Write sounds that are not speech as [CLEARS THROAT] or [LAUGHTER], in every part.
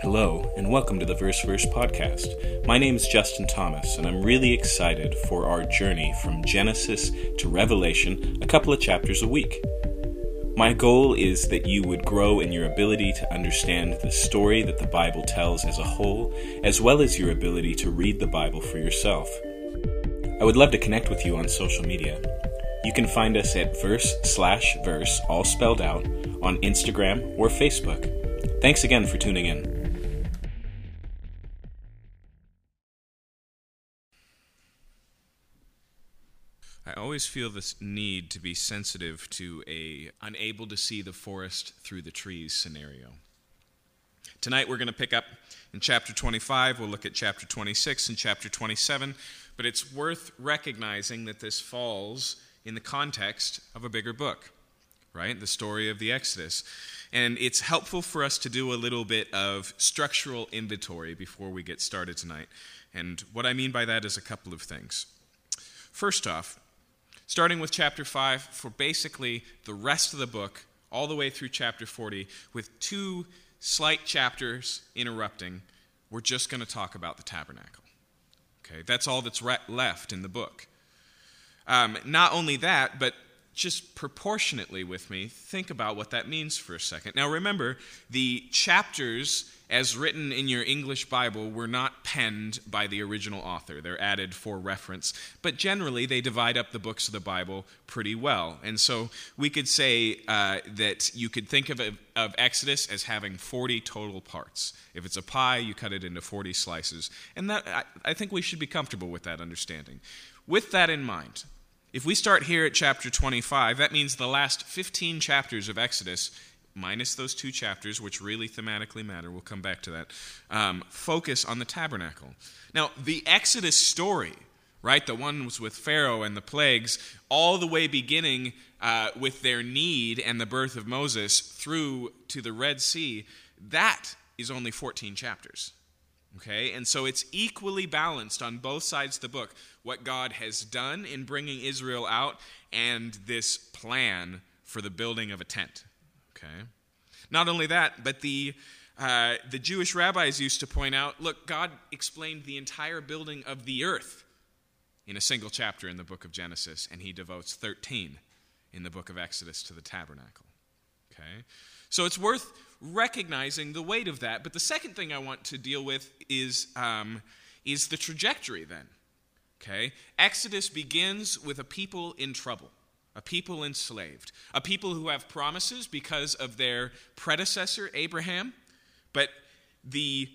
Hello, and welcome to the Verse Verse podcast. My name is Justin Thomas, and I'm really excited for our journey from Genesis to Revelation, a couple of chapters a week. My goal is that you would grow in your ability to understand the story that the Bible tells as a whole, as well as your ability to read the Bible for yourself. I would love to connect with you on social media. You can find us at verse slash verse, all spelled out, on Instagram or Facebook. Thanks again for tuning in. Always feel this need to be sensitive to a unable to see the forest through the trees scenario. Tonight we're going to pick up in chapter 25. We'll look at chapter 26 and chapter 27, but it's worth recognizing that this falls in the context of a bigger book, right? The story of the Exodus. And it's helpful for us to do a little bit of structural inventory before we get started tonight. And what I mean by that is a couple of things. First off, starting with chapter 5 for basically the rest of the book, all the way through chapter 40, with two slight chapters interrupting, we're just going to talk about the tabernacle. Okay, that's all that's re- left in the book. Um, not only that, but just proportionately with me, think about what that means for a second. Now, remember, the chapters as written in your English Bible were not penned by the original author. They're added for reference. But generally, they divide up the books of the Bible pretty well. And so we could say uh, that you could think of, of Exodus as having 40 total parts. If it's a pie, you cut it into 40 slices. And that, I, I think we should be comfortable with that understanding. With that in mind, if we start here at chapter 25, that means the last 15 chapters of Exodus minus those two chapters, which really thematically matter, we'll come back to that, um, focus on the tabernacle. Now, the Exodus story, right, the ones with Pharaoh and the plagues, all the way beginning uh, with their need and the birth of Moses through to the Red Sea, that is only 14 chapters. Okay, and so it's equally balanced on both sides of the book what God has done in bringing Israel out and this plan for the building of a tent. Okay? Not only that, but the, uh, the Jewish rabbis used to point out look, God explained the entire building of the earth in a single chapter in the book of Genesis, and he devotes 13 in the book of Exodus to the tabernacle. Okay? So it's worth recognizing the weight of that. But the second thing I want to deal with is, um, is the trajectory then. Okay? Exodus begins with a people in trouble a people enslaved, a people who have promises because of their predecessor, Abraham, but the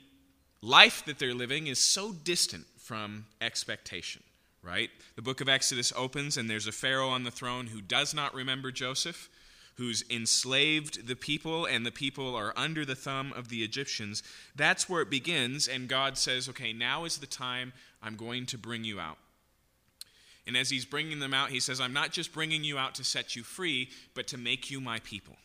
life that they're living is so distant from expectation, right? The book of Exodus opens, and there's a Pharaoh on the throne who does not remember Joseph, who's enslaved the people, and the people are under the thumb of the Egyptians. That's where it begins, and God says, okay, now is the time I'm going to bring you out. And as he's bringing them out, he says, I'm not just bringing you out to set you free, but to make you my people.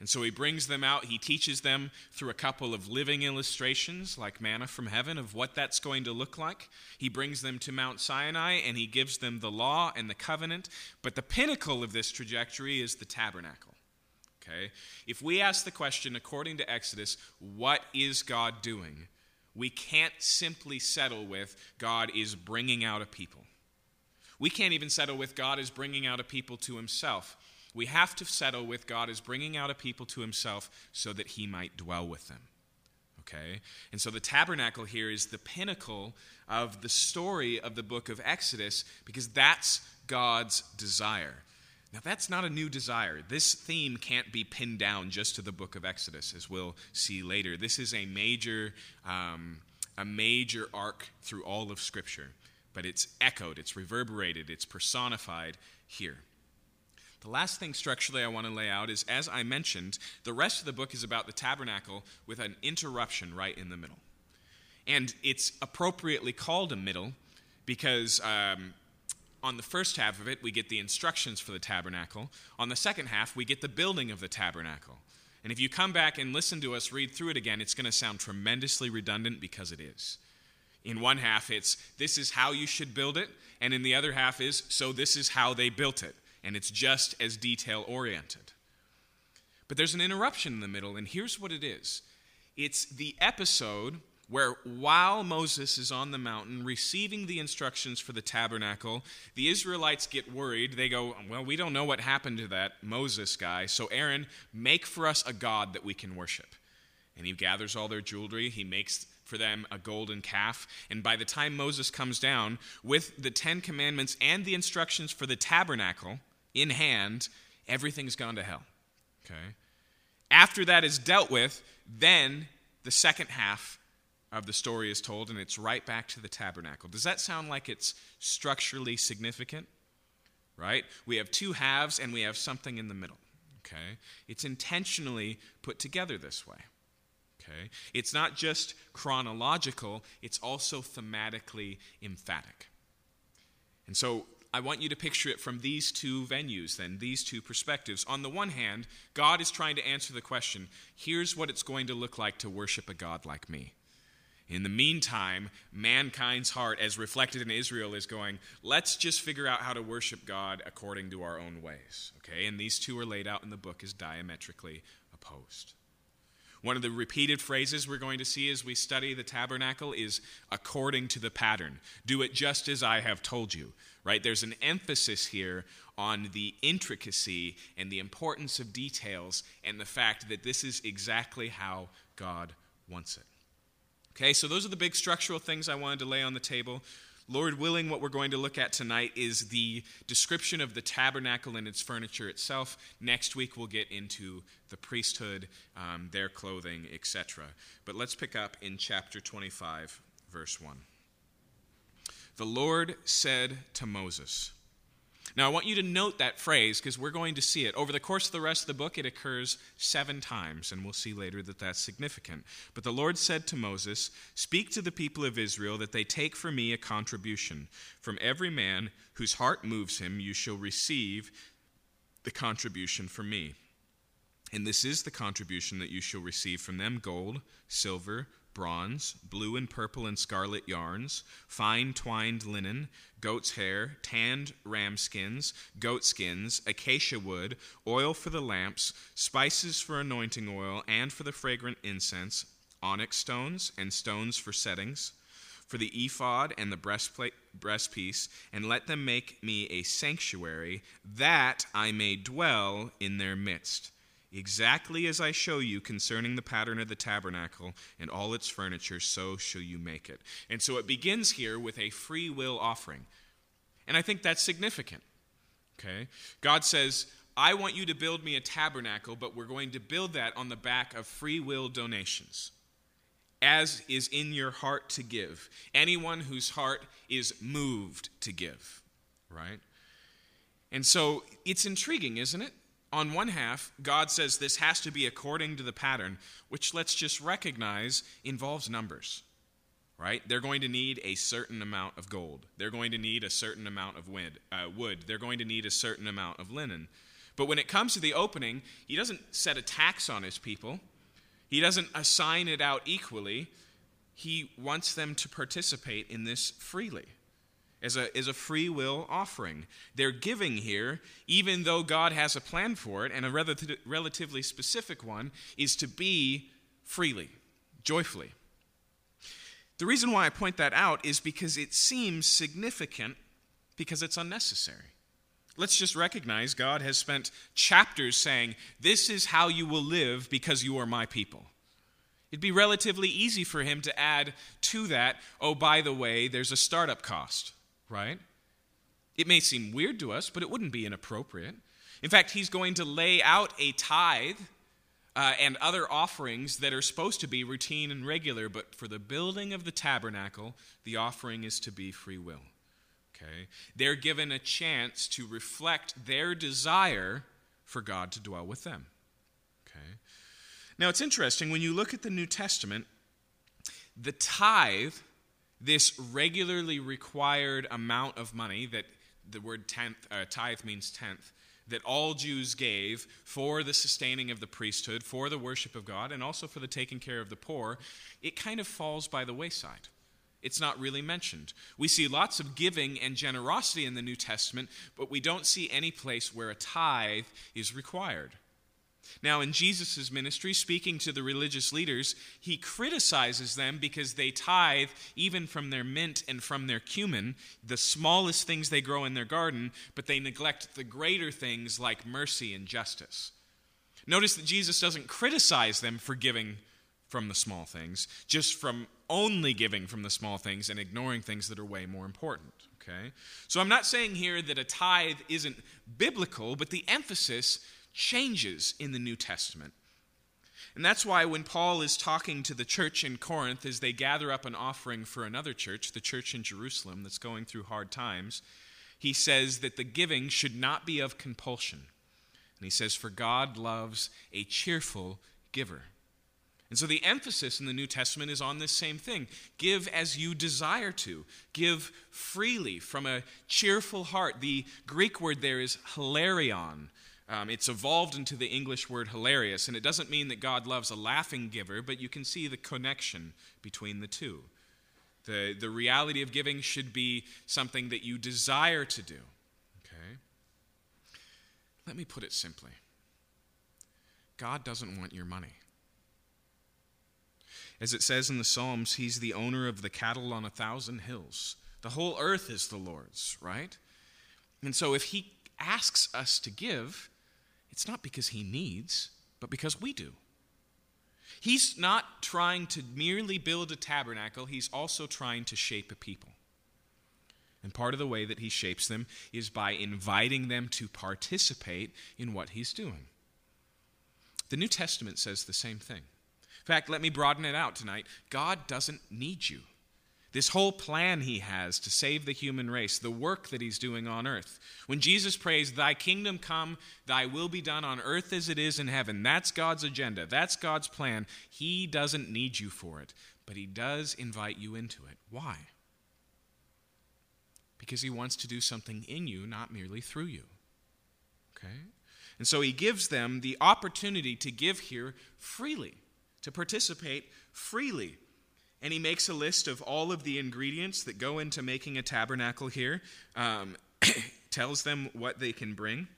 And so he brings them out. He teaches them through a couple of living illustrations, like manna from heaven, of what that's going to look like. He brings them to Mount Sinai and he gives them the law and the covenant. But the pinnacle of this trajectory is the tabernacle. Okay? If we ask the question, according to Exodus, what is God doing? We can't simply settle with God is bringing out a people. We can't even settle with God is bringing out a people to himself. We have to settle with God as bringing out a people to himself so that he might dwell with them. Okay? And so the tabernacle here is the pinnacle of the story of the book of Exodus because that's God's desire. Now, that's not a new desire. This theme can't be pinned down just to the book of Exodus, as we'll see later. This is a major, um, a major arc through all of Scripture but it's echoed, it's reverberated, it's personified here. The last thing structurally I want to lay out is, as I mentioned, the rest of the book is about the tabernacle with an interruption right in the middle. And it's appropriately called a middle because um, on the first half of it, we get the instructions for the tabernacle. On the second half, we get the building of the tabernacle. And if you come back and listen to us read through it again, it's going to sound tremendously redundant because it is. In one half, it's this is how you should build it, and in the other half is so this is how they built it, and it's just as detail oriented. But there's an interruption in the middle, and here's what it is it's the episode where while Moses is on the mountain receiving the instructions for the tabernacle, the Israelites get worried. They go, Well, we don't know what happened to that Moses guy, so Aaron, make for us a God that we can worship. And he gathers all their jewelry, he makes for them a golden calf. And by the time Moses comes down with the Ten Commandments and the instructions for the tabernacle in hand, everything's gone to hell. Okay? After that is dealt with, then the second half of the story is told, and it's right back to the tabernacle. Does that sound like it's structurally significant? Right? We have two halves and we have something in the middle. Okay? It's intentionally put together this way. Okay? It's not just chronological, it's also thematically emphatic. And so I want you to picture it from these two venues, then, these two perspectives. On the one hand, God is trying to answer the question here's what it's going to look like to worship a God like me. In the meantime, mankind's heart, as reflected in Israel, is going, let's just figure out how to worship God according to our own ways. Okay? And these two are laid out in the book as diametrically opposed. One of the repeated phrases we're going to see as we study the tabernacle is according to the pattern. Do it just as I have told you. Right? There's an emphasis here on the intricacy and the importance of details and the fact that this is exactly how God wants it. Okay, so those are the big structural things I wanted to lay on the table. Lord willing, what we're going to look at tonight is the description of the tabernacle and its furniture itself. Next week, we'll get into the priesthood, um, their clothing, etc. But let's pick up in chapter 25, verse 1. The Lord said to Moses, now, I want you to note that phrase because we're going to see it. Over the course of the rest of the book, it occurs seven times, and we'll see later that that's significant. But the Lord said to Moses, Speak to the people of Israel that they take for me a contribution. From every man whose heart moves him, you shall receive the contribution from me. And this is the contribution that you shall receive from them gold, silver, bronze, blue and purple and scarlet yarns, fine twined linen, goat's hair, tanned ram skins, goat skins, acacia wood, oil for the lamps, spices for anointing oil and for the fragrant incense, onyx stones and stones for settings, for the ephod and the breastplate breastpiece, and let them make me a sanctuary that I may dwell in their midst Exactly as I show you concerning the pattern of the tabernacle and all its furniture, so shall you make it. And so it begins here with a free will offering. And I think that's significant. Okay? God says, I want you to build me a tabernacle, but we're going to build that on the back of free will donations, as is in your heart to give. Anyone whose heart is moved to give, right? And so it's intriguing, isn't it? On one half, God says this has to be according to the pattern, which let's just recognize involves numbers, right? They're going to need a certain amount of gold. They're going to need a certain amount of wood. Uh, wood. They're going to need a certain amount of linen. But when it comes to the opening, he doesn't set a tax on his people, he doesn't assign it out equally. He wants them to participate in this freely as a, as a free will offering. They're giving here, even though God has a plan for it, and a rel- relatively specific one, is to be freely, joyfully. The reason why I point that out is because it seems significant because it's unnecessary. Let's just recognize God has spent chapters saying, This is how you will live because you are my people. It'd be relatively easy for him to add to that, oh, by the way, there's a startup cost right? It may seem weird to us, but it wouldn't be inappropriate. In fact, he's going to lay out a tithe uh, and other offerings that are supposed to be routine and regular, but for the building of the tabernacle, the offering is to be free will. Okay? They're given a chance to reflect their desire for God to dwell with them. Okay? Now, it's interesting when you look at the New Testament, the tithe this regularly required amount of money that the word tenth, uh, tithe means tenth, that all Jews gave for the sustaining of the priesthood, for the worship of God, and also for the taking care of the poor, it kind of falls by the wayside. It's not really mentioned. We see lots of giving and generosity in the New Testament, but we don't see any place where a tithe is required. Now, in Jesus' ministry, speaking to the religious leaders, he criticizes them because they tithe even from their mint and from their cumin, the smallest things they grow in their garden, but they neglect the greater things like mercy and justice. Notice that Jesus doesn't criticize them for giving from the small things, just from only giving from the small things and ignoring things that are way more important. Okay? So I'm not saying here that a tithe isn't biblical, but the emphasis changes in the New Testament. And that's why when Paul is talking to the church in Corinth as they gather up an offering for another church, the church in Jerusalem that's going through hard times, he says that the giving should not be of compulsion. And he says, For God loves a cheerful giver. And so the emphasis in the New Testament is on this same thing give as you desire to, give freely from a cheerful heart. The Greek word there is hilarion. Um, it's evolved into the English word hilarious, and it doesn't mean that God loves a laughing giver, but you can see the connection between the two. The, the reality of giving should be something that you desire to do. Okay? Let me put it simply God doesn't want your money. As it says in the Psalms, He's the owner of the cattle on a thousand hills. The whole earth is the Lord's, right? And so if He asks us to give, it's not because He needs, but because we do. He's not trying to merely build a tabernacle, He's also trying to shape a people. And part of the way that He shapes them is by inviting them to participate in what He's doing. The New Testament says the same thing In fact, let me broaden it out tonight. God doesn't need you. This whole plan he has to save the human race, the work that he's doing on earth. When Jesus prays, Thy kingdom come, thy will be done on earth as it is in heaven, that's God's agenda, that's God's plan. He doesn't need you for it, but he does invite you into it. Why? Because he wants to do something in you, not merely through you. Okay? And so he gives them the opportunity to give here freely to participate freely. And he makes a list of all of the ingredients that go into making a tabernacle here, um, [COUGHS] tells them what they can bring.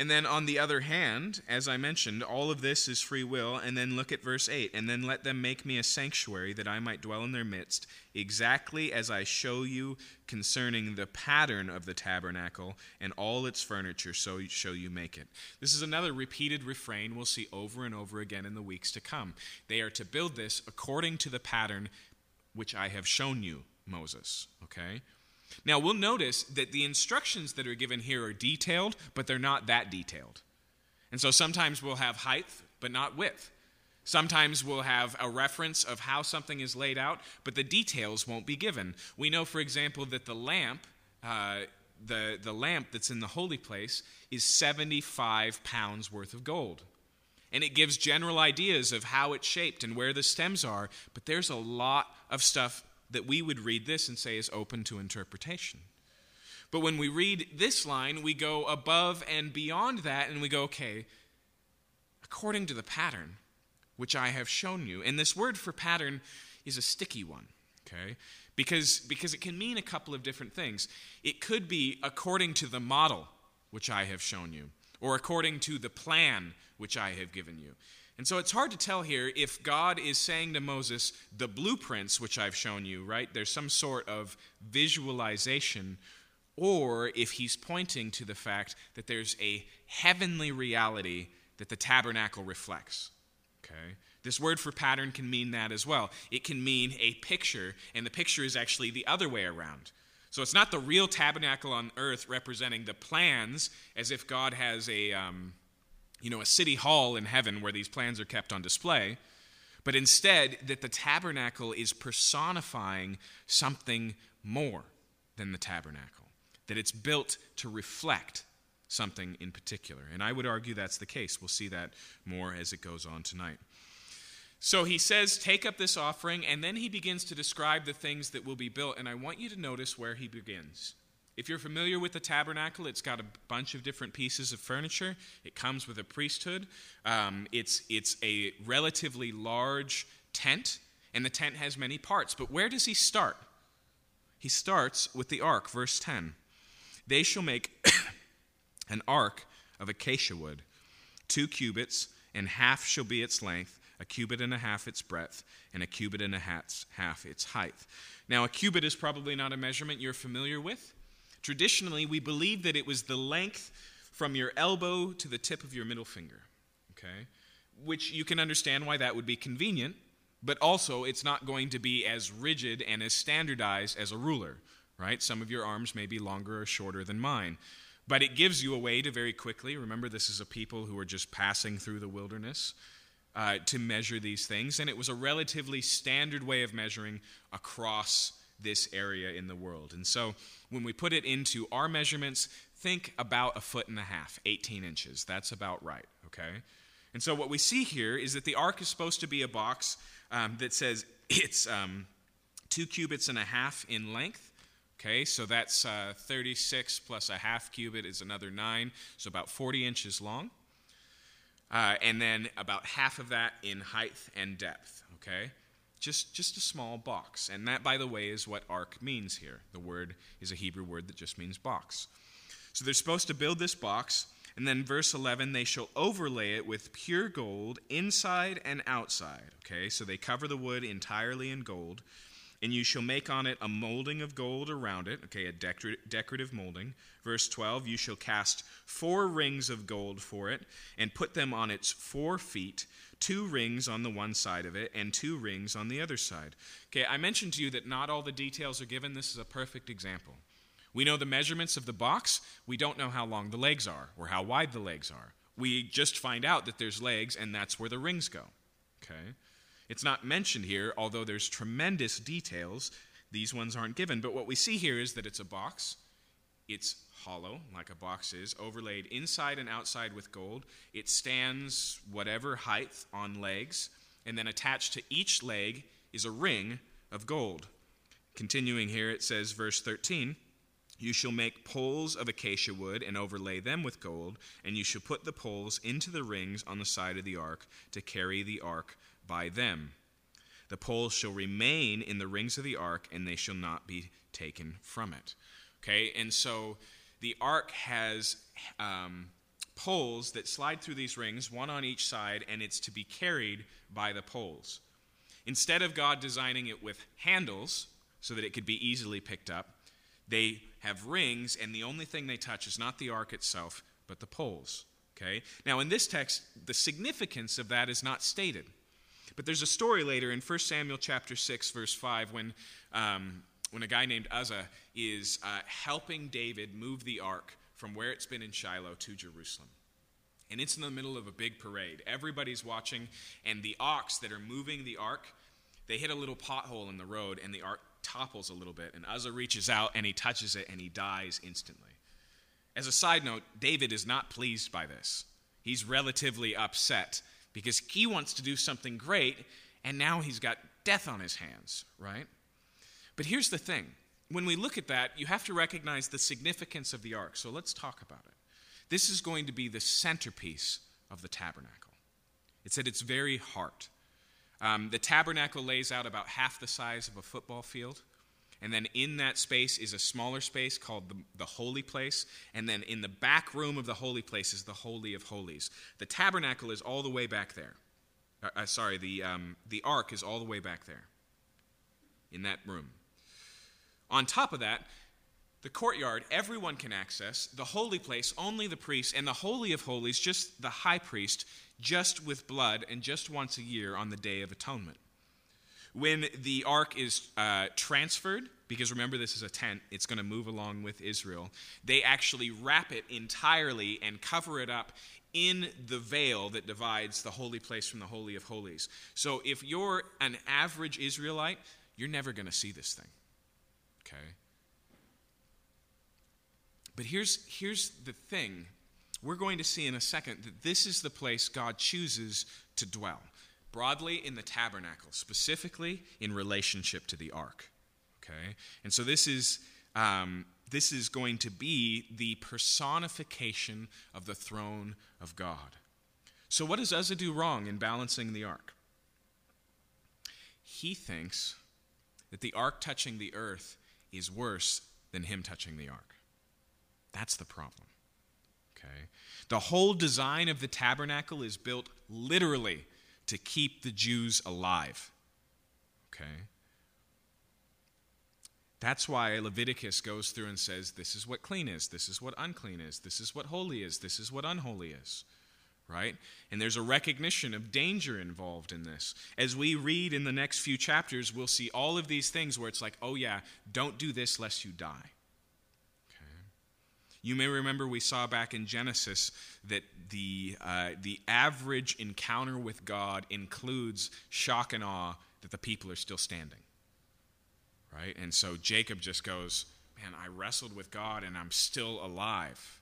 And then on the other hand, as I mentioned, all of this is free will. And then look at verse 8. And then let them make me a sanctuary that I might dwell in their midst, exactly as I show you concerning the pattern of the tabernacle and all its furniture, so show you make it. This is another repeated refrain we'll see over and over again in the weeks to come. They are to build this according to the pattern which I have shown you, Moses. Okay? Now, we'll notice that the instructions that are given here are detailed, but they're not that detailed. And so sometimes we'll have height, but not width. Sometimes we'll have a reference of how something is laid out, but the details won't be given. We know, for example, that the lamp, uh, the, the lamp that's in the holy place, is 75 pounds worth of gold. And it gives general ideas of how it's shaped and where the stems are, but there's a lot of stuff that we would read this and say is open to interpretation. But when we read this line, we go above and beyond that and we go, okay, according to the pattern which I have shown you. And this word for pattern is a sticky one, okay? Because, because it can mean a couple of different things. It could be according to the model which I have shown you, or according to the plan which I have given you. And so it's hard to tell here if God is saying to Moses, the blueprints which I've shown you, right? There's some sort of visualization, or if he's pointing to the fact that there's a heavenly reality that the tabernacle reflects. Okay? This word for pattern can mean that as well. It can mean a picture, and the picture is actually the other way around. So it's not the real tabernacle on earth representing the plans as if God has a. Um, you know, a city hall in heaven where these plans are kept on display, but instead that the tabernacle is personifying something more than the tabernacle, that it's built to reflect something in particular. And I would argue that's the case. We'll see that more as it goes on tonight. So he says, Take up this offering, and then he begins to describe the things that will be built. And I want you to notice where he begins. If you're familiar with the tabernacle, it's got a bunch of different pieces of furniture. It comes with a priesthood. Um, it's, it's a relatively large tent, and the tent has many parts. But where does he start? He starts with the ark, verse 10. They shall make [COUGHS] an ark of acacia wood. two cubits, and half shall be its length, a cubit and a half its breadth, and a cubit and a half its height. Now, a cubit is probably not a measurement you're familiar with. Traditionally, we believe that it was the length from your elbow to the tip of your middle finger, okay? Which you can understand why that would be convenient, but also it's not going to be as rigid and as standardized as a ruler, right? Some of your arms may be longer or shorter than mine. But it gives you a way to very quickly, remember, this is a people who are just passing through the wilderness, uh, to measure these things. And it was a relatively standard way of measuring across this area in the world. And so when we put it into our measurements, think about a foot and a half, 18 inches. That's about right, okay? And so what we see here is that the ark is supposed to be a box um, that says [LAUGHS] it's um, two cubits and a half in length. Okay, so that's uh, 36 plus a half cubit is another 9, so about 40 inches long. Uh, and then about half of that in height and depth. Okay, just, just a small box. And that, by the way, is what ark means here. The word is a Hebrew word that just means box. So they're supposed to build this box. And then verse 11, they shall overlay it with pure gold inside and outside. Okay, so they cover the wood entirely in gold. And you shall make on it a molding of gold around it. Okay, a decor- decorative molding. Verse 12, you shall cast four rings of gold for it and put them on its four feet, two rings on the one side of it and two rings on the other side. Okay, I mentioned to you that not all the details are given. This is a perfect example. We know the measurements of the box. We don't know how long the legs are or how wide the legs are. We just find out that there's legs, and that's where the rings go. Okay? It's not mentioned here, although there's tremendous details. These ones aren't given. But what we see here is that it's a box. It's hollow, like a box is, overlaid inside and outside with gold. It stands whatever height on legs, and then attached to each leg is a ring of gold. Continuing here, it says, verse 13. You shall make poles of acacia wood and overlay them with gold, and you shall put the poles into the rings on the side of the ark to carry the ark by them. The poles shall remain in the rings of the ark, and they shall not be taken from it. Okay, and so the ark has um, poles that slide through these rings, one on each side, and it's to be carried by the poles. Instead of God designing it with handles so that it could be easily picked up, they have rings, and the only thing they touch is not the ark itself, but the poles. Okay? Now, in this text, the significance of that is not stated. But there's a story later in 1 Samuel chapter 6, verse 5, when, um, when a guy named Uzzah is uh, helping David move the ark from where it's been in Shiloh to Jerusalem. And it's in the middle of a big parade. Everybody's watching, and the ox that are moving the ark, they hit a little pothole in the road, and the ark topples a little bit, and Uzzah reaches out and he touches it and he dies instantly. As a side note, David is not pleased by this. He's relatively upset because he wants to do something great, and now he's got death on his hands, right? But here's the thing when we look at that, you have to recognize the significance of the ark. So let's talk about it. This is going to be the centerpiece of the tabernacle, it's at its very heart. Um, the tabernacle lays out about half the size of a football field. And then in that space is a smaller space called the, the Holy Place. And then in the back room of the Holy Place is the Holy of Holies. The tabernacle is all the way back there. Uh, uh, sorry, the, um, the ark is all the way back there in that room. On top of that, the courtyard, everyone can access. The holy place, only the priest. And the Holy of Holies, just the high priest, just with blood and just once a year on the Day of Atonement. When the ark is uh, transferred, because remember this is a tent, it's going to move along with Israel, they actually wrap it entirely and cover it up in the veil that divides the holy place from the Holy of Holies. So if you're an average Israelite, you're never going to see this thing. Okay? But here's, here's the thing we're going to see in a second that this is the place God chooses to dwell. Broadly in the tabernacle, specifically in relationship to the ark. Okay? And so this is. Um, this is going to be the personification of the throne of God. So, what does Uzzah do wrong in balancing the ark? He thinks that the ark touching the earth is worse than him touching the ark. That's the problem. Okay? The whole design of the tabernacle is built literally to keep the Jews alive. Okay? That's why Leviticus goes through and says, this is what clean is, this is what unclean is, this is what holy is, this is what unholy is. Right? And there's a recognition of danger involved in this. As we read in the next few chapters, we'll see all of these things where it's like, oh, yeah, don't do this lest you die. Okay. You may remember we saw back in Genesis that the, uh, the average encounter with God includes shock and awe that the people are still standing right? And so Jacob just goes, Man, I wrestled with God and I'm still alive.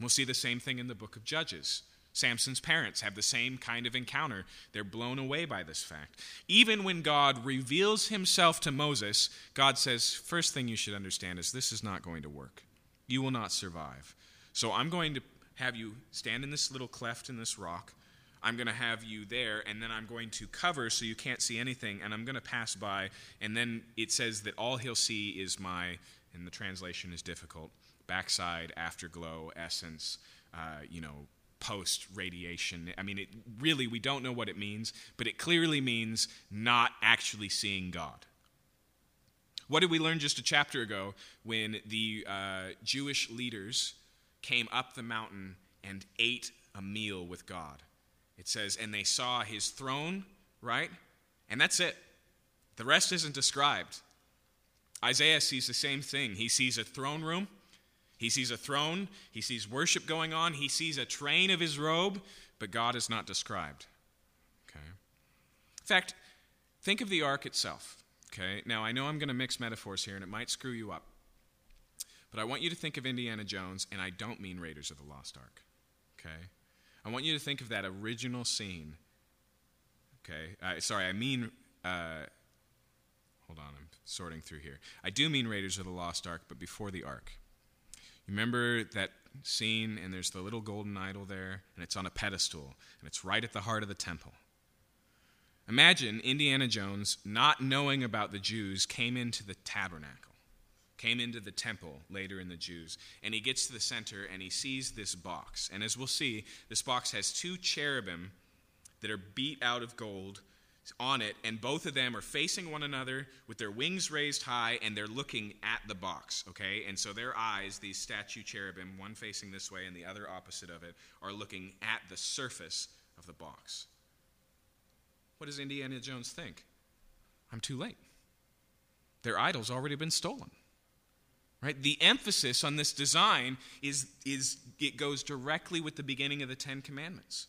We'll see the same thing in the book of Judges. Samson's parents have the same kind of encounter. They're blown away by this fact. Even when God reveals himself to Moses, God says, First thing you should understand is this is not going to work. You will not survive. So I'm going to have you stand in this little cleft in this rock. I'm going to have you there, and then I'm going to cover so you can't see anything, and I'm going to pass by. And then it says that all he'll see is my, and the translation is difficult, backside, afterglow, essence, uh, you know, post radiation. I mean, it really, we don't know what it means, but it clearly means not actually seeing God. What did we learn just a chapter ago when the uh, Jewish leaders came up the mountain and ate a meal with God? It says, and they saw his throne, right? And that's it. The rest isn't described. Isaiah sees the same thing. He sees a throne room, he sees a throne, he sees worship going on, he sees a train of his robe, but God is not described. Okay? In fact, think of the ark itself. Okay? Now, I know I'm going to mix metaphors here and it might screw you up. But I want you to think of Indiana Jones, and I don't mean Raiders of the Lost Ark. Okay? I want you to think of that original scene. Okay, uh, sorry, I mean, uh, hold on, I'm sorting through here. I do mean Raiders of the Lost Ark, but before the Ark. Remember that scene, and there's the little golden idol there, and it's on a pedestal, and it's right at the heart of the temple. Imagine Indiana Jones, not knowing about the Jews, came into the tabernacle came into the temple later in the Jews. And he gets to the center and he sees this box. And as we'll see, this box has two cherubim that are beat out of gold on it, and both of them are facing one another with their wings raised high, and they're looking at the box, okay? And so their eyes, these statue cherubim, one facing this way and the other opposite of it, are looking at the surface of the box. What does Indiana Jones think? I'm too late. Their idol's already been stolen. Right? The emphasis on this design is, is it goes directly with the beginning of the Ten Commandments.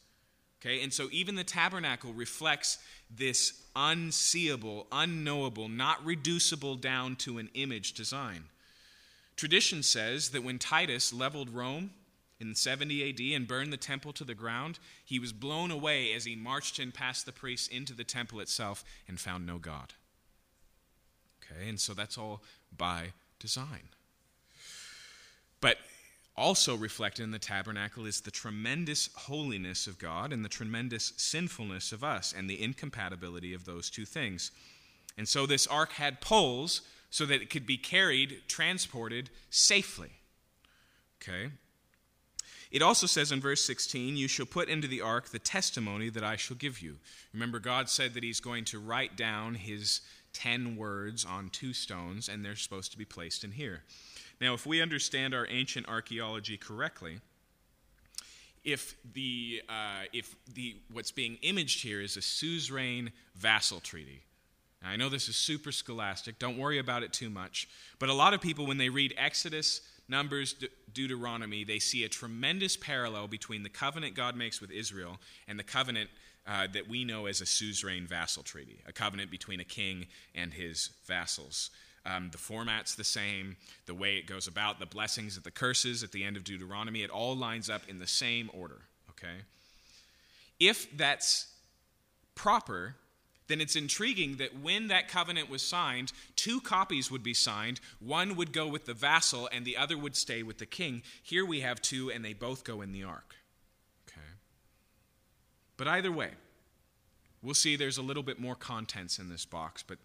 Okay, and so even the tabernacle reflects this unseeable, unknowable, not reducible down to an image design. Tradition says that when Titus leveled Rome in 70 AD and burned the temple to the ground, he was blown away as he marched in past the priests into the temple itself and found no God. Okay, and so that's all by design. But also reflected in the tabernacle is the tremendous holiness of God and the tremendous sinfulness of us and the incompatibility of those two things. And so this ark had poles so that it could be carried, transported safely. Okay? It also says in verse 16, You shall put into the ark the testimony that I shall give you. Remember, God said that He's going to write down His ten words on two stones, and they're supposed to be placed in here. Now, if we understand our ancient archaeology correctly, if the, uh, if the, what's being imaged here is a suzerain vassal treaty. Now, I know this is super scholastic, don't worry about it too much, but a lot of people, when they read Exodus, Numbers, De- Deuteronomy, they see a tremendous parallel between the covenant God makes with Israel and the covenant uh, that we know as a suzerain vassal treaty, a covenant between a king and his vassals. Um, the format's the same, the way it goes about, the blessings and the curses at the end of Deuteronomy, it all lines up in the same order, okay? If that's proper, then it's intriguing that when that covenant was signed, two copies would be signed. One would go with the vassal, and the other would stay with the king. Here we have two, and they both go in the ark. Okay? But either way, we'll see there's a little bit more contents in this box, but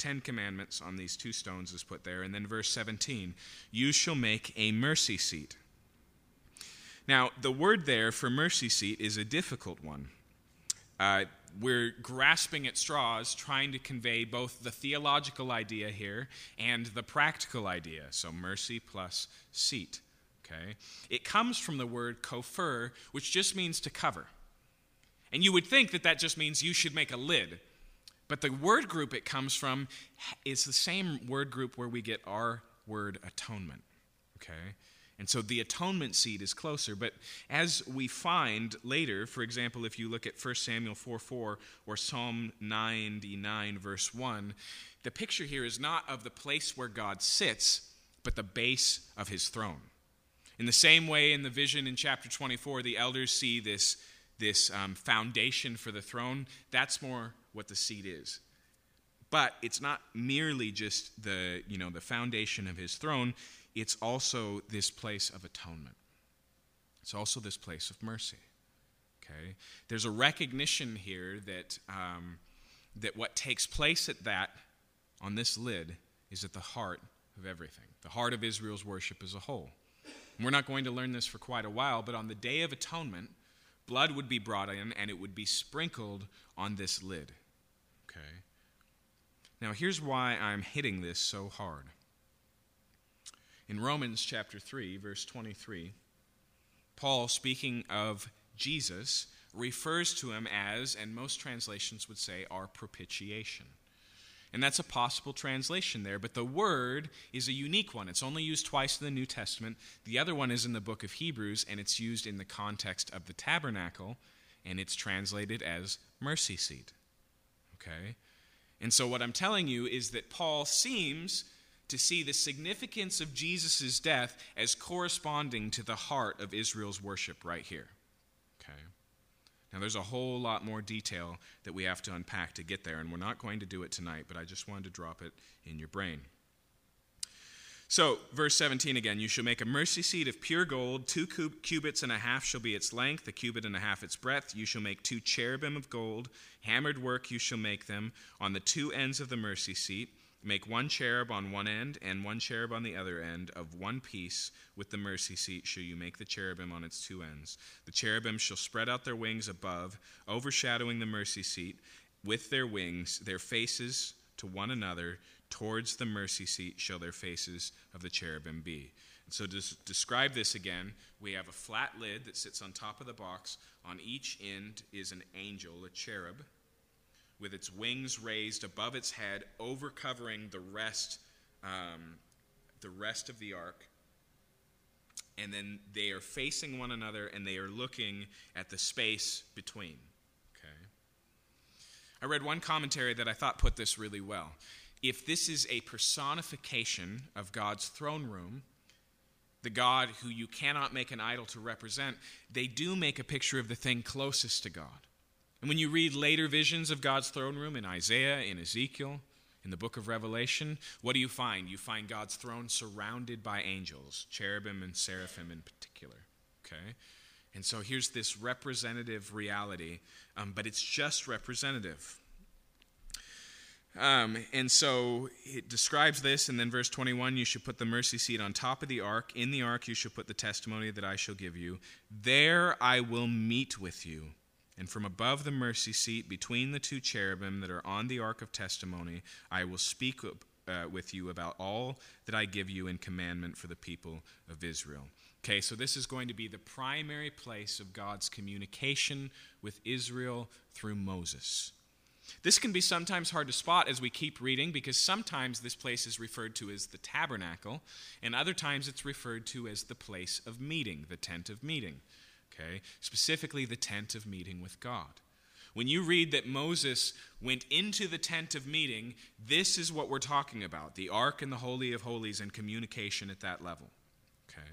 Ten Commandments on these two stones is put there. And then verse 17 You shall make a mercy seat. Now, the word there for mercy seat is a difficult one. Uh, we're grasping at straws, trying to convey both the theological idea here and the practical idea. So, mercy plus seat. Okay? It comes from the word kopher, which just means to cover. And you would think that that just means you should make a lid. But the word group it comes from is the same word group where we get our word atonement. Okay? And so the atonement seat is closer. But as we find later, for example, if you look at 1 Samuel 4 4 or Psalm 99, verse 1, the picture here is not of the place where God sits, but the base of his throne. In the same way, in the vision in chapter 24, the elders see this, this um, foundation for the throne. That's more what the seat is. But it's not merely just the, you know, the foundation of his throne, it's also this place of atonement. It's also this place of mercy. Okay? There's a recognition here that, um, that what takes place at that, on this lid, is at the heart of everything, the heart of Israel's worship as a whole. And we're not going to learn this for quite a while, but on the Day of Atonement, blood would be brought in and it would be sprinkled on this lid. Okay? Now, here's why I'm hitting this so hard. In Romans chapter 3, verse 23, Paul, speaking of Jesus, refers to him as, and most translations would say, our propitiation. And that's a possible translation there, but the word is a unique one. It's only used twice in the New Testament. The other one is in the book of Hebrews, and it's used in the context of the tabernacle, and it's translated as mercy seat. Okay? And so, what I'm telling you is that Paul seems to see the significance of Jesus' death as corresponding to the heart of Israel's worship right here. Okay? Now, there's a whole lot more detail that we have to unpack to get there, and we're not going to do it tonight, but I just wanted to drop it in your brain. So, verse 17 again, you shall make a mercy seat of pure gold. Two cubits and a half shall be its length, a cubit and a half its breadth. You shall make two cherubim of gold. Hammered work you shall make them on the two ends of the mercy seat. Make one cherub on one end and one cherub on the other end. Of one piece with the mercy seat shall you make the cherubim on its two ends. The cherubim shall spread out their wings above, overshadowing the mercy seat. With their wings, their faces to one another, towards the mercy seat shall their faces of the cherubim be. And so, to describe this again, we have a flat lid that sits on top of the box. On each end is an angel, a cherub with its wings raised above its head, over covering the rest, um, the rest of the ark. And then they are facing one another and they are looking at the space between. I read one commentary that I thought put this really well. If this is a personification of God's throne room, the God who you cannot make an idol to represent, they do make a picture of the thing closest to God. And when you read later visions of God's throne room in Isaiah, in Ezekiel, in the book of Revelation, what do you find? You find God's throne surrounded by angels, cherubim and seraphim in particular. Okay? And so here's this representative reality, um, but it's just representative. Um, and so it describes this, and then verse 21 you should put the mercy seat on top of the ark. In the ark you shall put the testimony that I shall give you. There I will meet with you and from above the mercy seat, between the two cherubim that are on the ark of testimony, I will speak uh, with you about all that I give you in commandment for the people of Israel. Okay, so this is going to be the primary place of God's communication with Israel through Moses. This can be sometimes hard to spot as we keep reading because sometimes this place is referred to as the tabernacle, and other times it's referred to as the place of meeting, the tent of meeting okay? Specifically, the tent of meeting with God. When you read that Moses went into the tent of meeting, this is what we're talking about the ark and the Holy of Holies and communication at that level. Okay?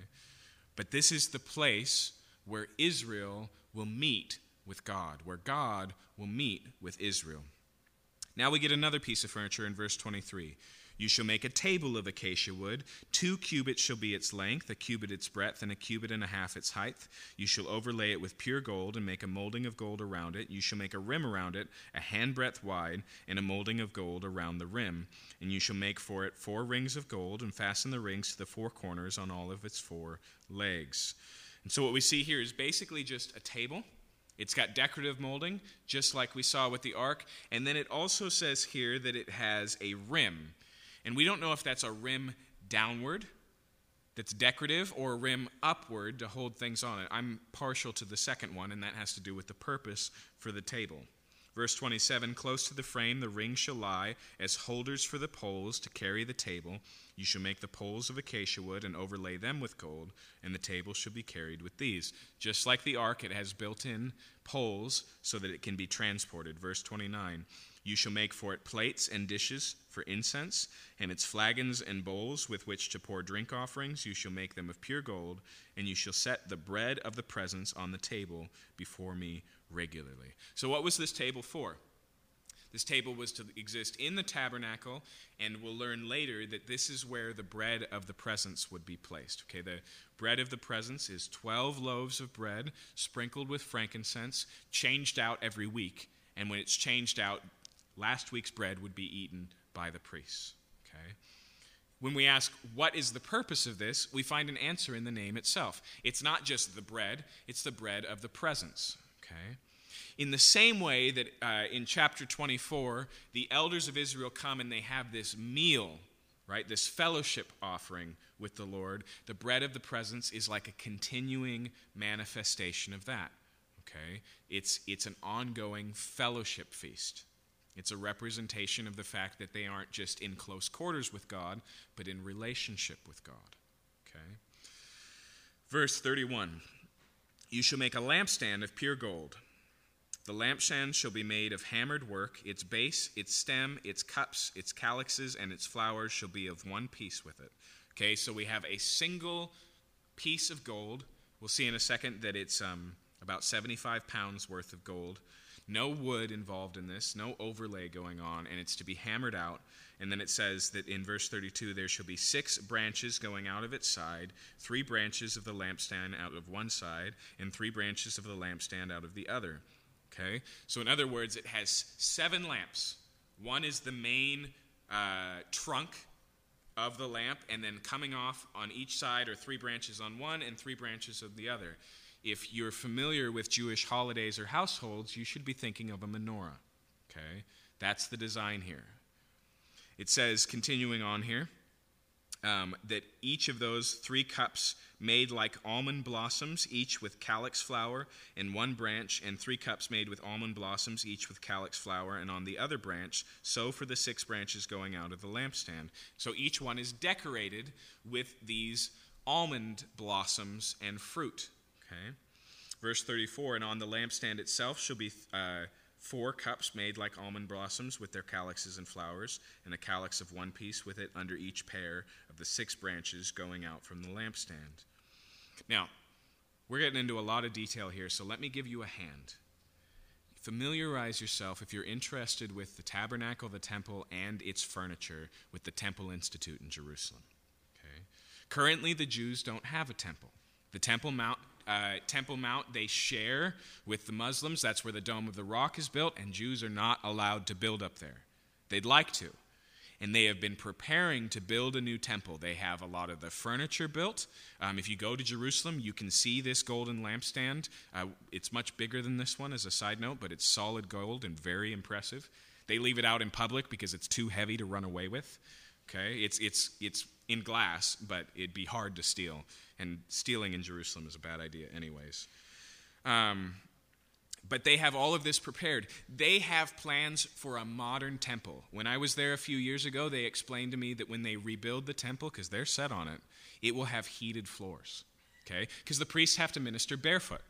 But this is the place where Israel will meet with God, where God will meet with Israel. Now we get another piece of furniture in verse 23. You shall make a table of acacia wood. Two cubits shall be its length, a cubit its breadth, and a cubit and a half its height. You shall overlay it with pure gold, and make a molding of gold around it. You shall make a rim around it, a handbreadth wide, and a molding of gold around the rim. And you shall make for it four rings of gold, and fasten the rings to the four corners on all of its four legs. And so what we see here is basically just a table. It's got decorative molding, just like we saw with the ark. And then it also says here that it has a rim. And we don't know if that's a rim downward that's decorative or a rim upward to hold things on it. I'm partial to the second one, and that has to do with the purpose for the table. Verse 27 Close to the frame the ring shall lie as holders for the poles to carry the table. You shall make the poles of acacia wood and overlay them with gold, and the table shall be carried with these. Just like the ark, it has built in poles so that it can be transported. Verse 29 You shall make for it plates and dishes for incense, and its flagons and bowls with which to pour drink offerings. You shall make them of pure gold, and you shall set the bread of the presence on the table before me regularly. So, what was this table for? This table was to exist in the tabernacle, and we'll learn later that this is where the bread of the presence would be placed. Okay, the bread of the presence is 12 loaves of bread sprinkled with frankincense, changed out every week. And when it's changed out, last week's bread would be eaten by the priests. Okay? When we ask, what is the purpose of this, we find an answer in the name itself. It's not just the bread, it's the bread of the presence. Okay? In the same way that uh, in chapter 24, the elders of Israel come and they have this meal, right? This fellowship offering with the Lord. The bread of the presence is like a continuing manifestation of that. Okay? It's, it's an ongoing fellowship feast. It's a representation of the fact that they aren't just in close quarters with God, but in relationship with God. Okay? Verse 31 You shall make a lampstand of pure gold. The lampstand shall be made of hammered work. Its base, its stem, its cups, its calyxes, and its flowers shall be of one piece with it. Okay, so we have a single piece of gold. We'll see in a second that it's um, about 75 pounds worth of gold. No wood involved in this, no overlay going on, and it's to be hammered out. And then it says that in verse 32 there shall be six branches going out of its side, three branches of the lampstand out of one side, and three branches of the lampstand out of the other. Okay? So, in other words, it has seven lamps. One is the main uh, trunk of the lamp, and then coming off on each side are three branches on one and three branches on the other if you're familiar with Jewish holidays or households, you should be thinking of a menorah. Okay? That's the design here. It says, continuing on here, um, that each of those three cups made like almond blossoms, each with calyx flower in one branch, and three cups made with almond blossoms, each with calyx flower, and on the other branch, so for the six branches going out of the lampstand. So each one is decorated with these almond blossoms and fruit. Okay? Verse 34 And on the lampstand itself shall be uh, four cups made like almond blossoms with their calyxes and flowers, and a calyx of one piece with it under each pair of the six branches going out from the lampstand. Now, we're getting into a lot of detail here, so let me give you a hand. Familiarize yourself, if you're interested with the tabernacle, the temple, and its furniture, with the Temple Institute in Jerusalem. Okay? Currently, the Jews don't have a temple. The Temple Mount uh, Temple Mount they share with the Muslims. That's where the Dome of the Rock is built, and Jews are not allowed to build up there. They'd like to. And they have been preparing to build a new temple. They have a lot of the furniture built. Um, if you go to Jerusalem, you can see this golden lampstand. Uh, it's much bigger than this one, as a side note, but it's solid gold and very impressive. They leave it out in public because it's too heavy to run away with. Okay, it's it's it's in glass, but it'd be hard to steal, and stealing in Jerusalem is a bad idea, anyways. Um, but they have all of this prepared. They have plans for a modern temple. When I was there a few years ago, they explained to me that when they rebuild the temple, because they're set on it, it will have heated floors. Okay? Because the priests have to minister barefoot.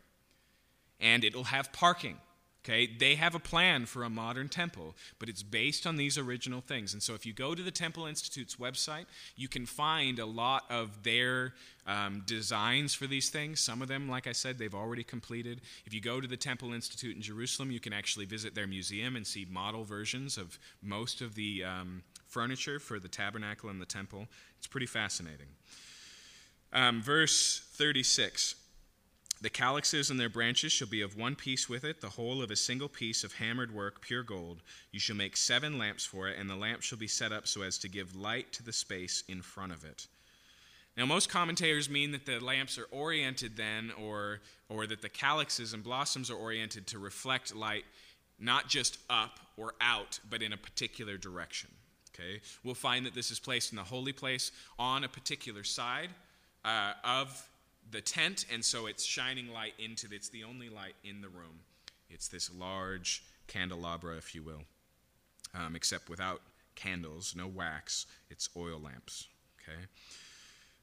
And it'll have parking. Okay, they have a plan for a modern temple, but it's based on these original things. And so, if you go to the Temple Institute's website, you can find a lot of their um, designs for these things. Some of them, like I said, they've already completed. If you go to the Temple Institute in Jerusalem, you can actually visit their museum and see model versions of most of the um, furniture for the tabernacle and the temple. It's pretty fascinating. Um, verse 36. The calyxes and their branches shall be of one piece with it, the whole of a single piece of hammered work, pure gold. You shall make seven lamps for it, and the lamp shall be set up so as to give light to the space in front of it. Now, most commentators mean that the lamps are oriented then, or, or that the calyxes and blossoms are oriented to reflect light not just up or out, but in a particular direction. Okay? We'll find that this is placed in the holy place on a particular side uh, of the tent, and so it's shining light into it. it's the only light in the room. It's this large candelabra, if you will, um, except without candles, no wax. It's oil lamps. Okay.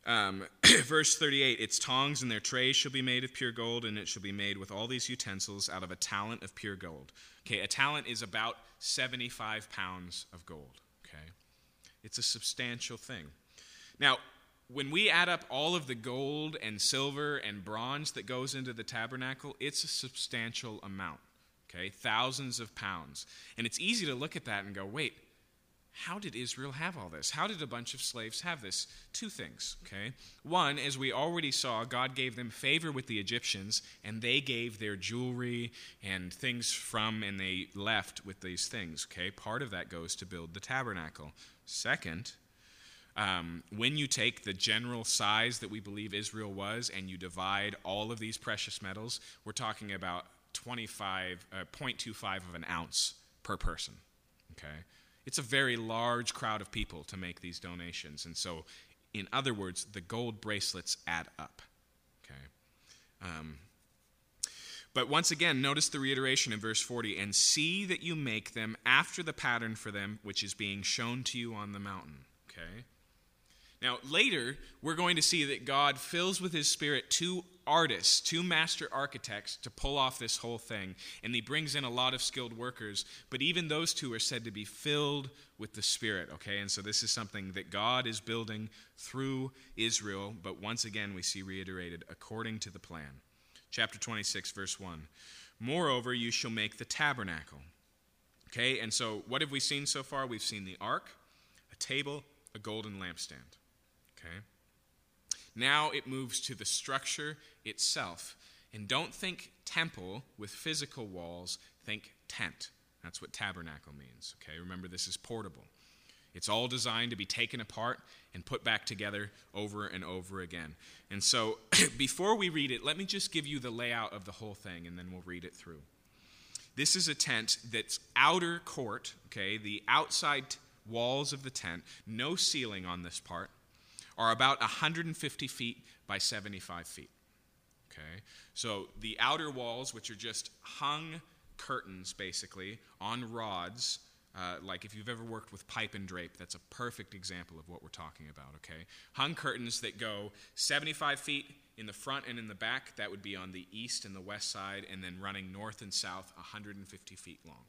Um, [CLEARS THROAT] verse 38 Its tongs and their trays shall be made of pure gold, and it shall be made with all these utensils out of a talent of pure gold. Okay, a talent is about 75 pounds of gold. Okay, it's a substantial thing. Now, when we add up all of the gold and silver and bronze that goes into the tabernacle, it's a substantial amount. Okay, thousands of pounds. And it's easy to look at that and go, wait, how did Israel have all this? How did a bunch of slaves have this? Two things, okay? One, as we already saw, God gave them favor with the Egyptians, and they gave their jewelry and things from, and they left with these things, okay? Part of that goes to build the tabernacle. Second, um, when you take the general size that we believe Israel was and you divide all of these precious metals, we're talking about 25, uh, 0.25 of an ounce per person, okay? It's a very large crowd of people to make these donations. And so, in other words, the gold bracelets add up. Okay? Um, but once again, notice the reiteration in verse 40 and see that you make them after the pattern for them which is being shown to you on the mountain. Okay? Now, later, we're going to see that God fills with his spirit two artists, two master architects to pull off this whole thing. And he brings in a lot of skilled workers, but even those two are said to be filled with the Spirit, okay? And so this is something that God is building through Israel, but once again, we see reiterated according to the plan. Chapter 26, verse 1. Moreover, you shall make the tabernacle. Okay, and so what have we seen so far? We've seen the ark, a table, a golden lampstand. Okay? Now it moves to the structure itself. And don't think temple with physical walls, think tent. That's what tabernacle means. Okay? Remember, this is portable. It's all designed to be taken apart and put back together over and over again. And so, [CLEARS THROAT] before we read it, let me just give you the layout of the whole thing and then we'll read it through. This is a tent that's outer court, okay, the outside walls of the tent, no ceiling on this part are about 150 feet by 75 feet. Okay? So the outer walls, which are just hung curtains basically on rods, uh, like if you've ever worked with pipe and drape, that's a perfect example of what we're talking about, okay? Hung curtains that go 75 feet in the front and in the back, that would be on the east and the west side, and then running north and south 150 feet long.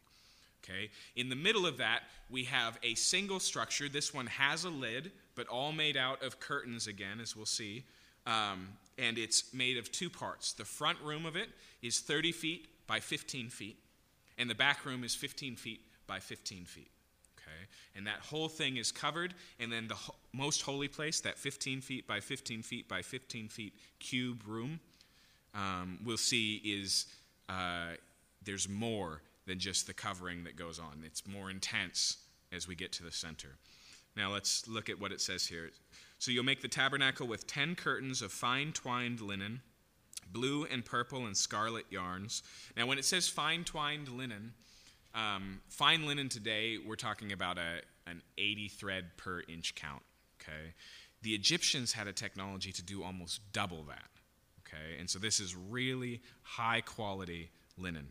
Okay? In the middle of that, we have a single structure. This one has a lid, but all made out of curtains again, as we'll see. Um, and it's made of two parts. The front room of it is 30 feet by 15 feet, and the back room is 15 feet by 15 feet. Okay? And that whole thing is covered, and then the ho- most holy place, that 15 feet by 15 feet by 15 feet cube room, um, we'll see is uh, there's more than just the covering that goes on. It's more intense as we get to the center. Now let's look at what it says here. So you'll make the tabernacle with ten curtains of fine twined linen, blue and purple and scarlet yarns. Now, when it says fine twined linen, um, fine linen today, we're talking about a, an 80 thread per inch count. Okay? The Egyptians had a technology to do almost double that. Okay? And so this is really high quality linen.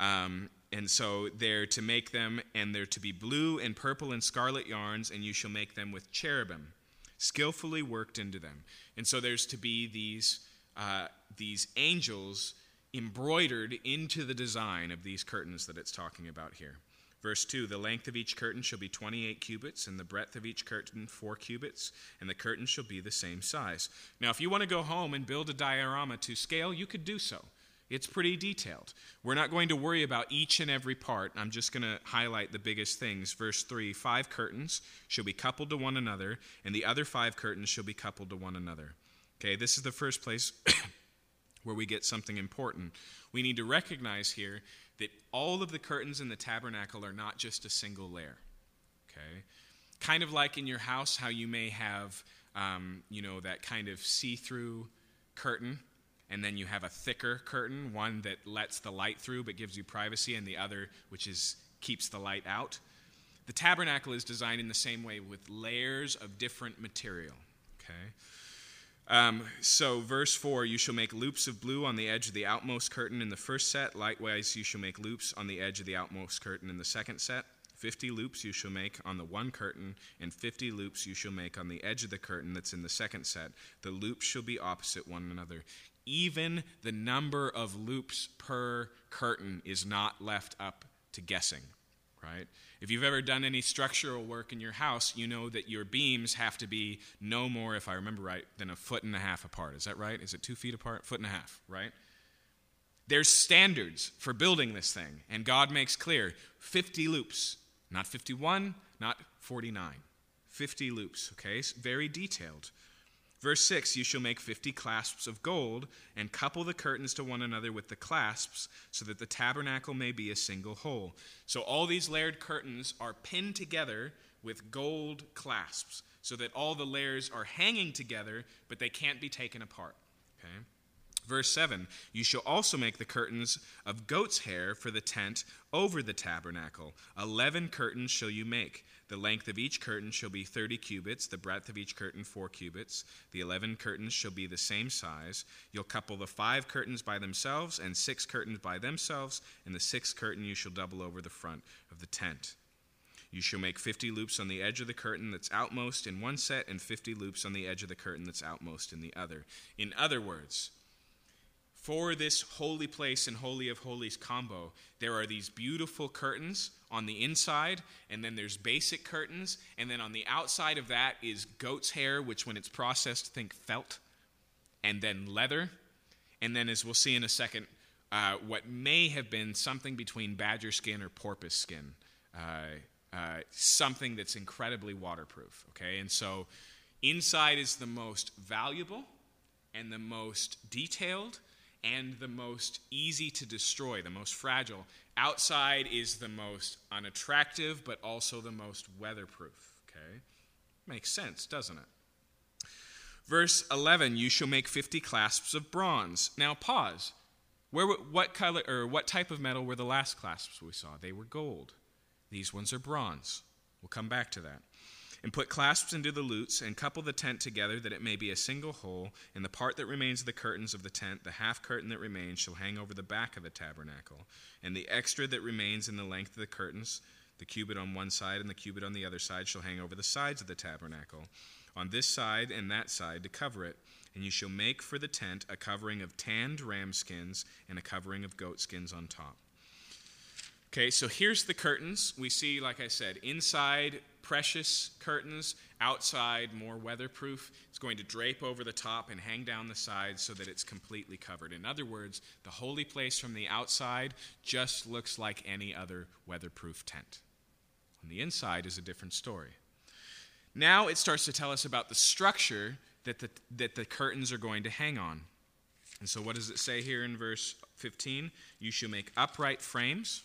Um, and so they're to make them, and they're to be blue and purple and scarlet yarns, and you shall make them with cherubim, skillfully worked into them. And so there's to be these, uh, these angels embroidered into the design of these curtains that it's talking about here. Verse 2 The length of each curtain shall be 28 cubits, and the breadth of each curtain 4 cubits, and the curtain shall be the same size. Now, if you want to go home and build a diorama to scale, you could do so. It's pretty detailed. We're not going to worry about each and every part. I'm just going to highlight the biggest things. Verse 3 Five curtains shall be coupled to one another, and the other five curtains shall be coupled to one another. Okay, this is the first place [COUGHS] where we get something important. We need to recognize here that all of the curtains in the tabernacle are not just a single layer. Okay? Kind of like in your house, how you may have um, you know, that kind of see through curtain. And then you have a thicker curtain, one that lets the light through but gives you privacy, and the other which is keeps the light out. The tabernacle is designed in the same way with layers of different material. Okay? Um, so, verse 4 You shall make loops of blue on the edge of the outmost curtain in the first set. Likewise, you shall make loops on the edge of the outmost curtain in the second set. Fifty loops you shall make on the one curtain, and fifty loops you shall make on the edge of the curtain that's in the second set. The loops shall be opposite one another. Even the number of loops per curtain is not left up to guessing, right? If you've ever done any structural work in your house, you know that your beams have to be no more, if I remember right, than a foot and a half apart. Is that right? Is it two feet apart? Foot and a half, right? There's standards for building this thing, and God makes clear 50 loops, not 51, not 49. 50 loops, okay? Very detailed. Verse 6 You shall make fifty clasps of gold, and couple the curtains to one another with the clasps, so that the tabernacle may be a single whole. So all these layered curtains are pinned together with gold clasps, so that all the layers are hanging together, but they can't be taken apart. Okay? Verse 7 You shall also make the curtains of goat's hair for the tent over the tabernacle. Eleven curtains shall you make. The length of each curtain shall be thirty cubits, the breadth of each curtain four cubits. The eleven curtains shall be the same size. You'll couple the five curtains by themselves, and six curtains by themselves, and the sixth curtain you shall double over the front of the tent. You shall make fifty loops on the edge of the curtain that's outmost in one set, and fifty loops on the edge of the curtain that's outmost in the other. In other words, for this holy place and holy of holies combo, there are these beautiful curtains on the inside, and then there's basic curtains, and then on the outside of that is goat's hair, which when it's processed, think felt, and then leather, and then as we'll see in a second, uh, what may have been something between badger skin or porpoise skin, uh, uh, something that's incredibly waterproof. Okay, and so inside is the most valuable and the most detailed and the most easy to destroy, the most fragile. Outside is the most unattractive, but also the most weatherproof. Okay? Makes sense, doesn't it? Verse 11 You shall make 50 clasps of bronze. Now, pause. Where, what color or what type of metal were the last clasps we saw? They were gold. These ones are bronze. We'll come back to that and put clasps into the lutes, and couple the tent together that it may be a single whole. And the part that remains of the curtains of the tent, the half curtain that remains, shall hang over the back of the tabernacle. And the extra that remains in the length of the curtains, the cubit on one side and the cubit on the other side, shall hang over the sides of the tabernacle, on this side and that side, to cover it. And you shall make for the tent a covering of tanned ram skins and a covering of goat skins on top. Okay, so here's the curtains. We see, like I said, inside precious curtains, outside more weatherproof. It's going to drape over the top and hang down the sides so that it's completely covered. In other words, the holy place from the outside just looks like any other weatherproof tent. On the inside is a different story. Now it starts to tell us about the structure that the, that the curtains are going to hang on. And so, what does it say here in verse 15? You shall make upright frames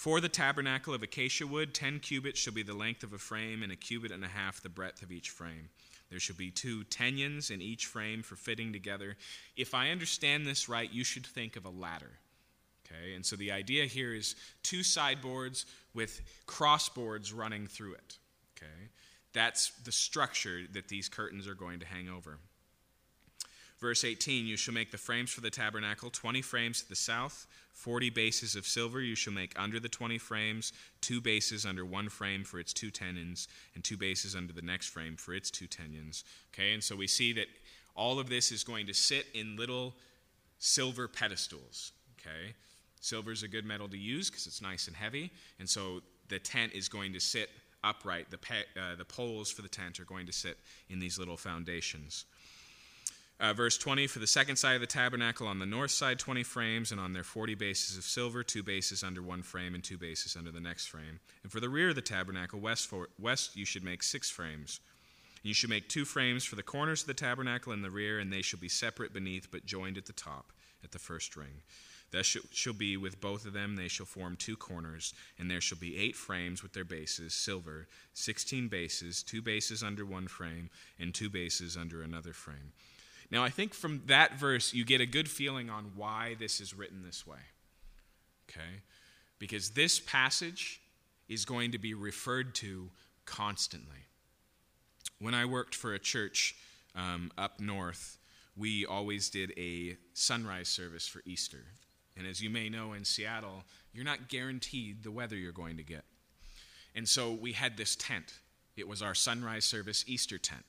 for the tabernacle of acacia wood, ten cubits shall be the length of a frame, and a cubit and a half the breadth of each frame. There shall be two tenons in each frame for fitting together. If I understand this right, you should think of a ladder. Okay, and so the idea here is two sideboards with crossboards running through it. Okay, that's the structure that these curtains are going to hang over. Verse 18 You shall make the frames for the tabernacle, 20 frames to the south, Forty bases of silver you shall make under the twenty frames, two bases under one frame for its two tenons, and two bases under the next frame for its two tenons. Okay, and so we see that all of this is going to sit in little silver pedestals. Okay, silver is a good metal to use because it's nice and heavy, and so the tent is going to sit upright. The, pe- uh, the poles for the tent are going to sit in these little foundations. Uh, verse 20 For the second side of the tabernacle, on the north side, 20 frames, and on their 40 bases of silver, two bases under one frame, and two bases under the next frame. And for the rear of the tabernacle, west, for, west you should make six frames. You should make two frames for the corners of the tabernacle in the rear, and they shall be separate beneath, but joined at the top, at the first ring. Thus shall be with both of them, they shall form two corners, and there shall be eight frames with their bases, silver, sixteen bases, two bases under one frame, and two bases under another frame. Now, I think from that verse, you get a good feeling on why this is written this way. Okay? Because this passage is going to be referred to constantly. When I worked for a church um, up north, we always did a sunrise service for Easter. And as you may know, in Seattle, you're not guaranteed the weather you're going to get. And so we had this tent. It was our sunrise service Easter tent.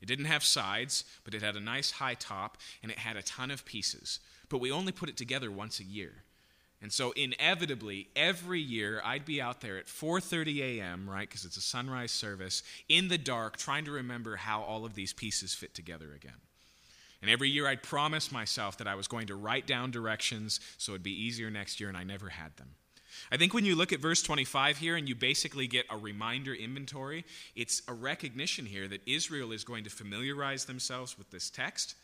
It didn't have sides, but it had a nice high top, and it had a ton of pieces. But we only put it together once a year. And so inevitably every year I'd be out there at 4:30 a.m., right, because it's a sunrise service, in the dark trying to remember how all of these pieces fit together again. And every year I'd promise myself that I was going to write down directions so it'd be easier next year, and I never had them. I think when you look at verse 25 here and you basically get a reminder inventory, it's a recognition here that Israel is going to familiarize themselves with this text.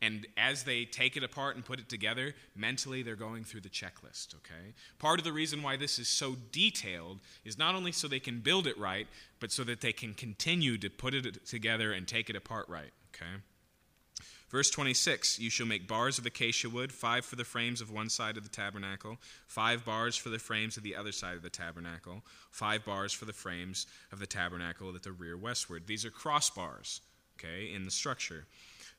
And as they take it apart and put it together, mentally they're going through the checklist, okay? Part of the reason why this is so detailed is not only so they can build it right, but so that they can continue to put it together and take it apart right, okay? Verse 26 You shall make bars of acacia wood, five for the frames of one side of the tabernacle, five bars for the frames of the other side of the tabernacle, five bars for the frames of the tabernacle at the rear westward. These are crossbars, okay, in the structure.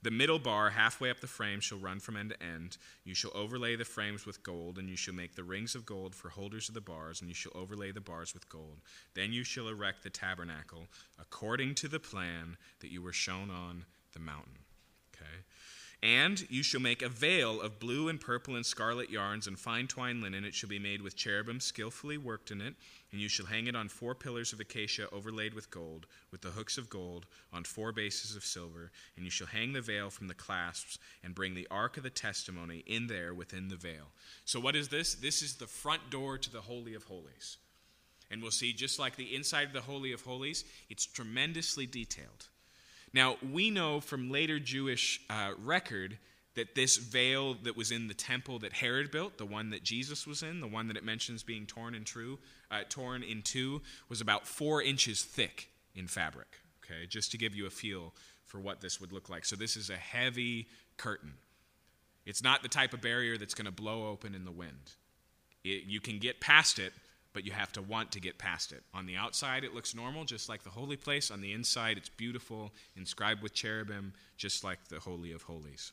The middle bar, halfway up the frame, shall run from end to end. You shall overlay the frames with gold, and you shall make the rings of gold for holders of the bars, and you shall overlay the bars with gold. Then you shall erect the tabernacle according to the plan that you were shown on the mountain. And you shall make a veil of blue and purple and scarlet yarns and fine twined linen. It shall be made with cherubim skillfully worked in it. And you shall hang it on four pillars of acacia overlaid with gold, with the hooks of gold, on four bases of silver. And you shall hang the veil from the clasps and bring the ark of the testimony in there within the veil. So, what is this? This is the front door to the Holy of Holies. And we'll see, just like the inside of the Holy of Holies, it's tremendously detailed. Now, we know from later Jewish uh, record that this veil that was in the temple that Herod built, the one that Jesus was in, the one that it mentions being torn in, true, uh, torn in two, was about four inches thick in fabric. Okay, just to give you a feel for what this would look like. So, this is a heavy curtain. It's not the type of barrier that's going to blow open in the wind. It, you can get past it, but you have to want to get past it. On the outside, it looks normal, just like the holy place. On the inside, it's beautiful, inscribed with cherubim, just like the Holy of Holies.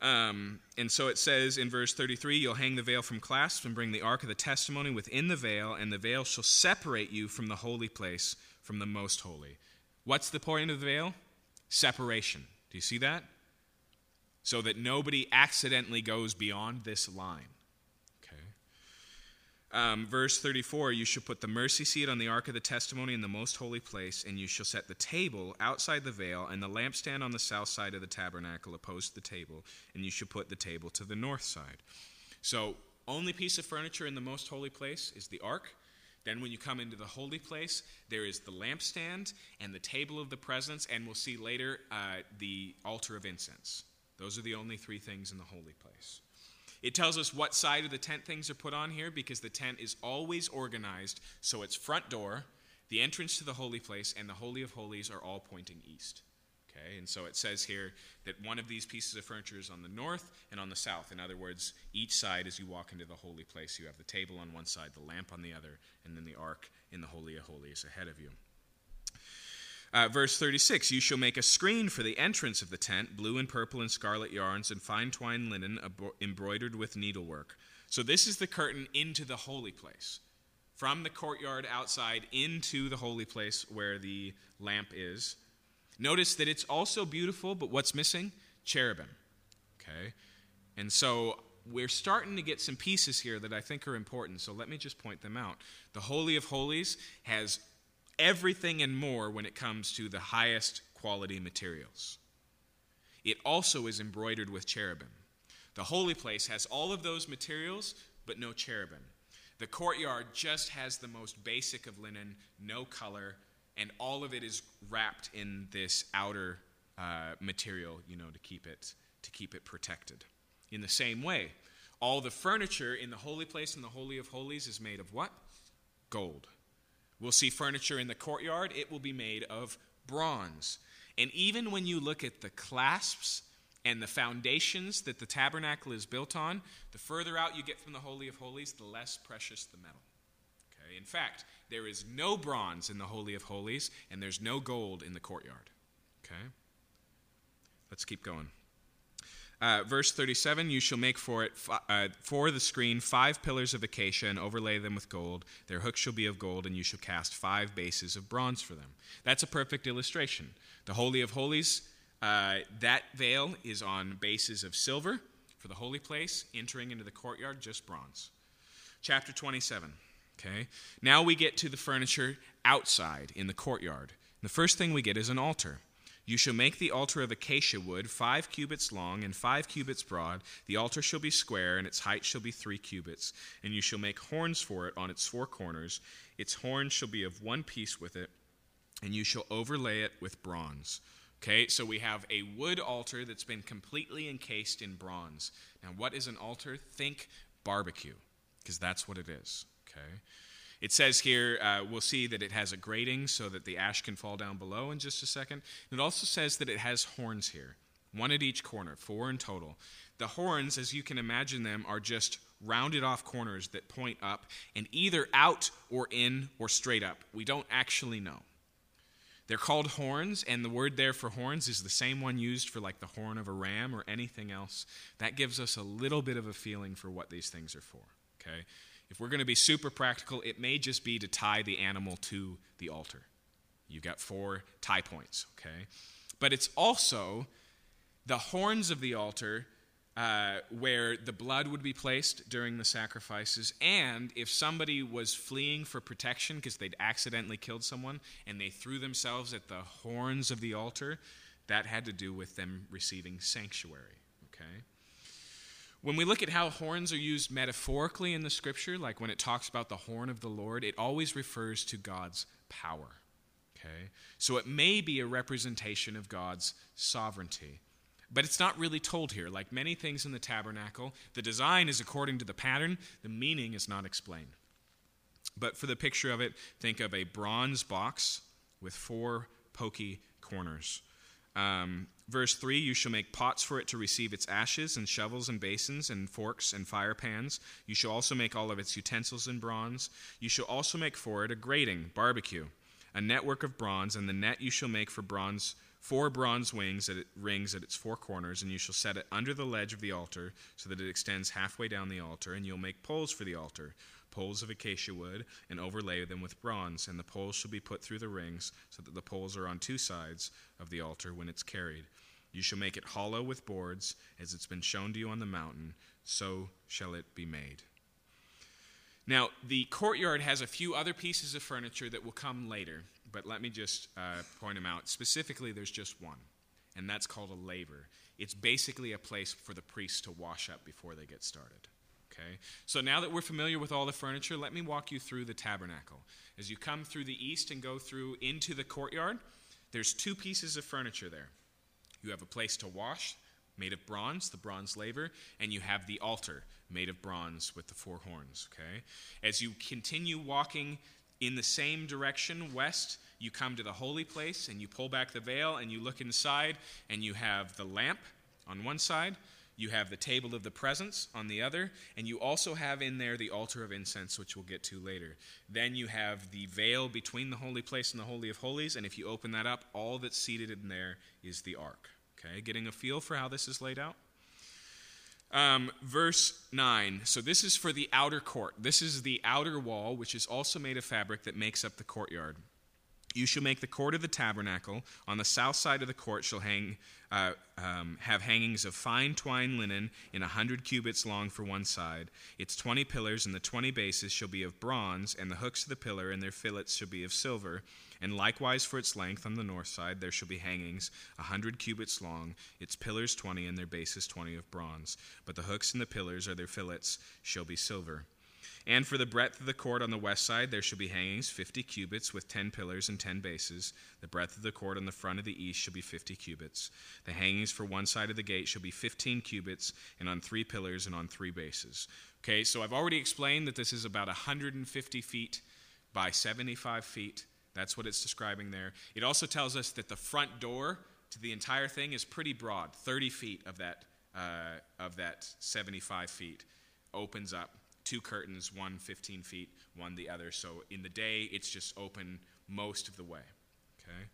Um, and so it says in verse 33 You'll hang the veil from clasps and bring the ark of the testimony within the veil, and the veil shall separate you from the holy place, from the most holy. What's the point of the veil? Separation. Do you see that? So that nobody accidentally goes beyond this line. Um, verse 34 You shall put the mercy seat on the ark of the testimony in the most holy place, and you shall set the table outside the veil, and the lampstand on the south side of the tabernacle opposed to the table, and you shall put the table to the north side. So, only piece of furniture in the most holy place is the ark. Then, when you come into the holy place, there is the lampstand and the table of the presence, and we'll see later uh, the altar of incense. Those are the only three things in the holy place. It tells us what side of the tent things are put on here because the tent is always organized so its front door, the entrance to the holy place, and the Holy of Holies are all pointing east. Okay, and so it says here that one of these pieces of furniture is on the north and on the south. In other words, each side as you walk into the holy place, you have the table on one side, the lamp on the other, and then the ark in the Holy of Holies ahead of you. Uh, verse 36 You shall make a screen for the entrance of the tent, blue and purple and scarlet yarns, and fine twined linen embroidered with needlework. So, this is the curtain into the holy place. From the courtyard outside into the holy place where the lamp is. Notice that it's also beautiful, but what's missing? Cherubim. Okay? And so we're starting to get some pieces here that I think are important. So let me just point them out. The Holy of Holies has everything and more when it comes to the highest quality materials. It also is embroidered with cherubim. The holy place has all of those materials, but no cherubim. The courtyard just has the most basic of linen, no color, and all of it is wrapped in this outer uh, material, you know, to keep it to keep it protected. In the same way, all the furniture in the holy place and the Holy of Holies is made of what? Gold. We'll see furniture in the courtyard, it will be made of bronze. And even when you look at the clasps and the foundations that the tabernacle is built on, the further out you get from the Holy of Holies, the less precious the metal. Okay? In fact, there is no bronze in the Holy of Holies, and there's no gold in the courtyard. Okay? Let's keep going. Uh, verse 37 You shall make for it uh, for the screen five pillars of acacia and overlay them with gold. Their hooks shall be of gold, and you shall cast five bases of bronze for them. That's a perfect illustration. The Holy of Holies, uh, that veil is on bases of silver for the holy place, entering into the courtyard, just bronze. Chapter 27. Okay. Now we get to the furniture outside in the courtyard. The first thing we get is an altar. You shall make the altar of acacia wood, five cubits long and five cubits broad. The altar shall be square, and its height shall be three cubits. And you shall make horns for it on its four corners. Its horns shall be of one piece with it, and you shall overlay it with bronze. Okay, so we have a wood altar that's been completely encased in bronze. Now, what is an altar? Think barbecue, because that's what it is. Okay. It says here, uh, we'll see that it has a grating so that the ash can fall down below in just a second. It also says that it has horns here, one at each corner, four in total. The horns, as you can imagine them, are just rounded off corners that point up and either out or in or straight up. We don't actually know. They're called horns, and the word there for horns is the same one used for like the horn of a ram or anything else. That gives us a little bit of a feeling for what these things are for. Okay? If we're going to be super practical, it may just be to tie the animal to the altar. You've got four tie points, okay? But it's also the horns of the altar uh, where the blood would be placed during the sacrifices, and if somebody was fleeing for protection because they'd accidentally killed someone and they threw themselves at the horns of the altar, that had to do with them receiving sanctuary. Okay? When we look at how horns are used metaphorically in the scripture, like when it talks about the horn of the Lord, it always refers to God's power. Okay? So it may be a representation of God's sovereignty. But it's not really told here. Like many things in the tabernacle, the design is according to the pattern, the meaning is not explained. But for the picture of it, think of a bronze box with four pokey corners. Um, verse 3 You shall make pots for it to receive its ashes, and shovels and basins, and forks and fire pans. You shall also make all of its utensils in bronze. You shall also make for it a grating, barbecue, a network of bronze, and the net you shall make for bronze. Four bronze wings at it, rings at its four corners, and you shall set it under the ledge of the altar, so that it extends halfway down the altar. And you'll make poles for the altar, poles of acacia wood, and overlay them with bronze. And the poles shall be put through the rings, so that the poles are on two sides of the altar when it's carried. You shall make it hollow with boards, as it's been shown to you on the mountain, so shall it be made. Now, the courtyard has a few other pieces of furniture that will come later, but let me just uh, point them out. Specifically, there's just one, and that's called a laver. It's basically a place for the priests to wash up before they get started. Okay? So now that we're familiar with all the furniture, let me walk you through the tabernacle. As you come through the east and go through into the courtyard, there's two pieces of furniture there. You have a place to wash, made of bronze, the bronze laver, and you have the altar, made of bronze with the four horns. Okay? As you continue walking in the same direction, west, you come to the holy place and you pull back the veil and you look inside and you have the lamp on one side you have the table of the presence on the other, and you also have in there the altar of incense, which we'll get to later. Then you have the veil between the holy place and the Holy of Holies, and if you open that up, all that's seated in there is the ark. Okay, getting a feel for how this is laid out? Um, verse 9. So, this is for the outer court. This is the outer wall, which is also made of fabric that makes up the courtyard. You shall make the court of the tabernacle. On the south side of the court shall hang, uh, um, have hangings of fine twine linen in a hundred cubits long for one side. Its twenty pillars and the twenty bases shall be of bronze, and the hooks of the pillar and their fillets shall be of silver. And likewise for its length on the north side there shall be hangings a hundred cubits long, its pillars twenty, and their bases twenty of bronze. But the hooks and the pillars or their fillets shall be silver. And for the breadth of the court on the west side, there shall be hangings 50 cubits with 10 pillars and 10 bases. The breadth of the court on the front of the east shall be 50 cubits. The hangings for one side of the gate shall be 15 cubits, and on three pillars and on three bases. Okay, so I've already explained that this is about 150 feet by 75 feet. That's what it's describing there. It also tells us that the front door to the entire thing is pretty broad 30 feet of that, uh, of that 75 feet opens up two curtains, one 15 feet, one the other. So in the day, it's just open most of the way. Okay?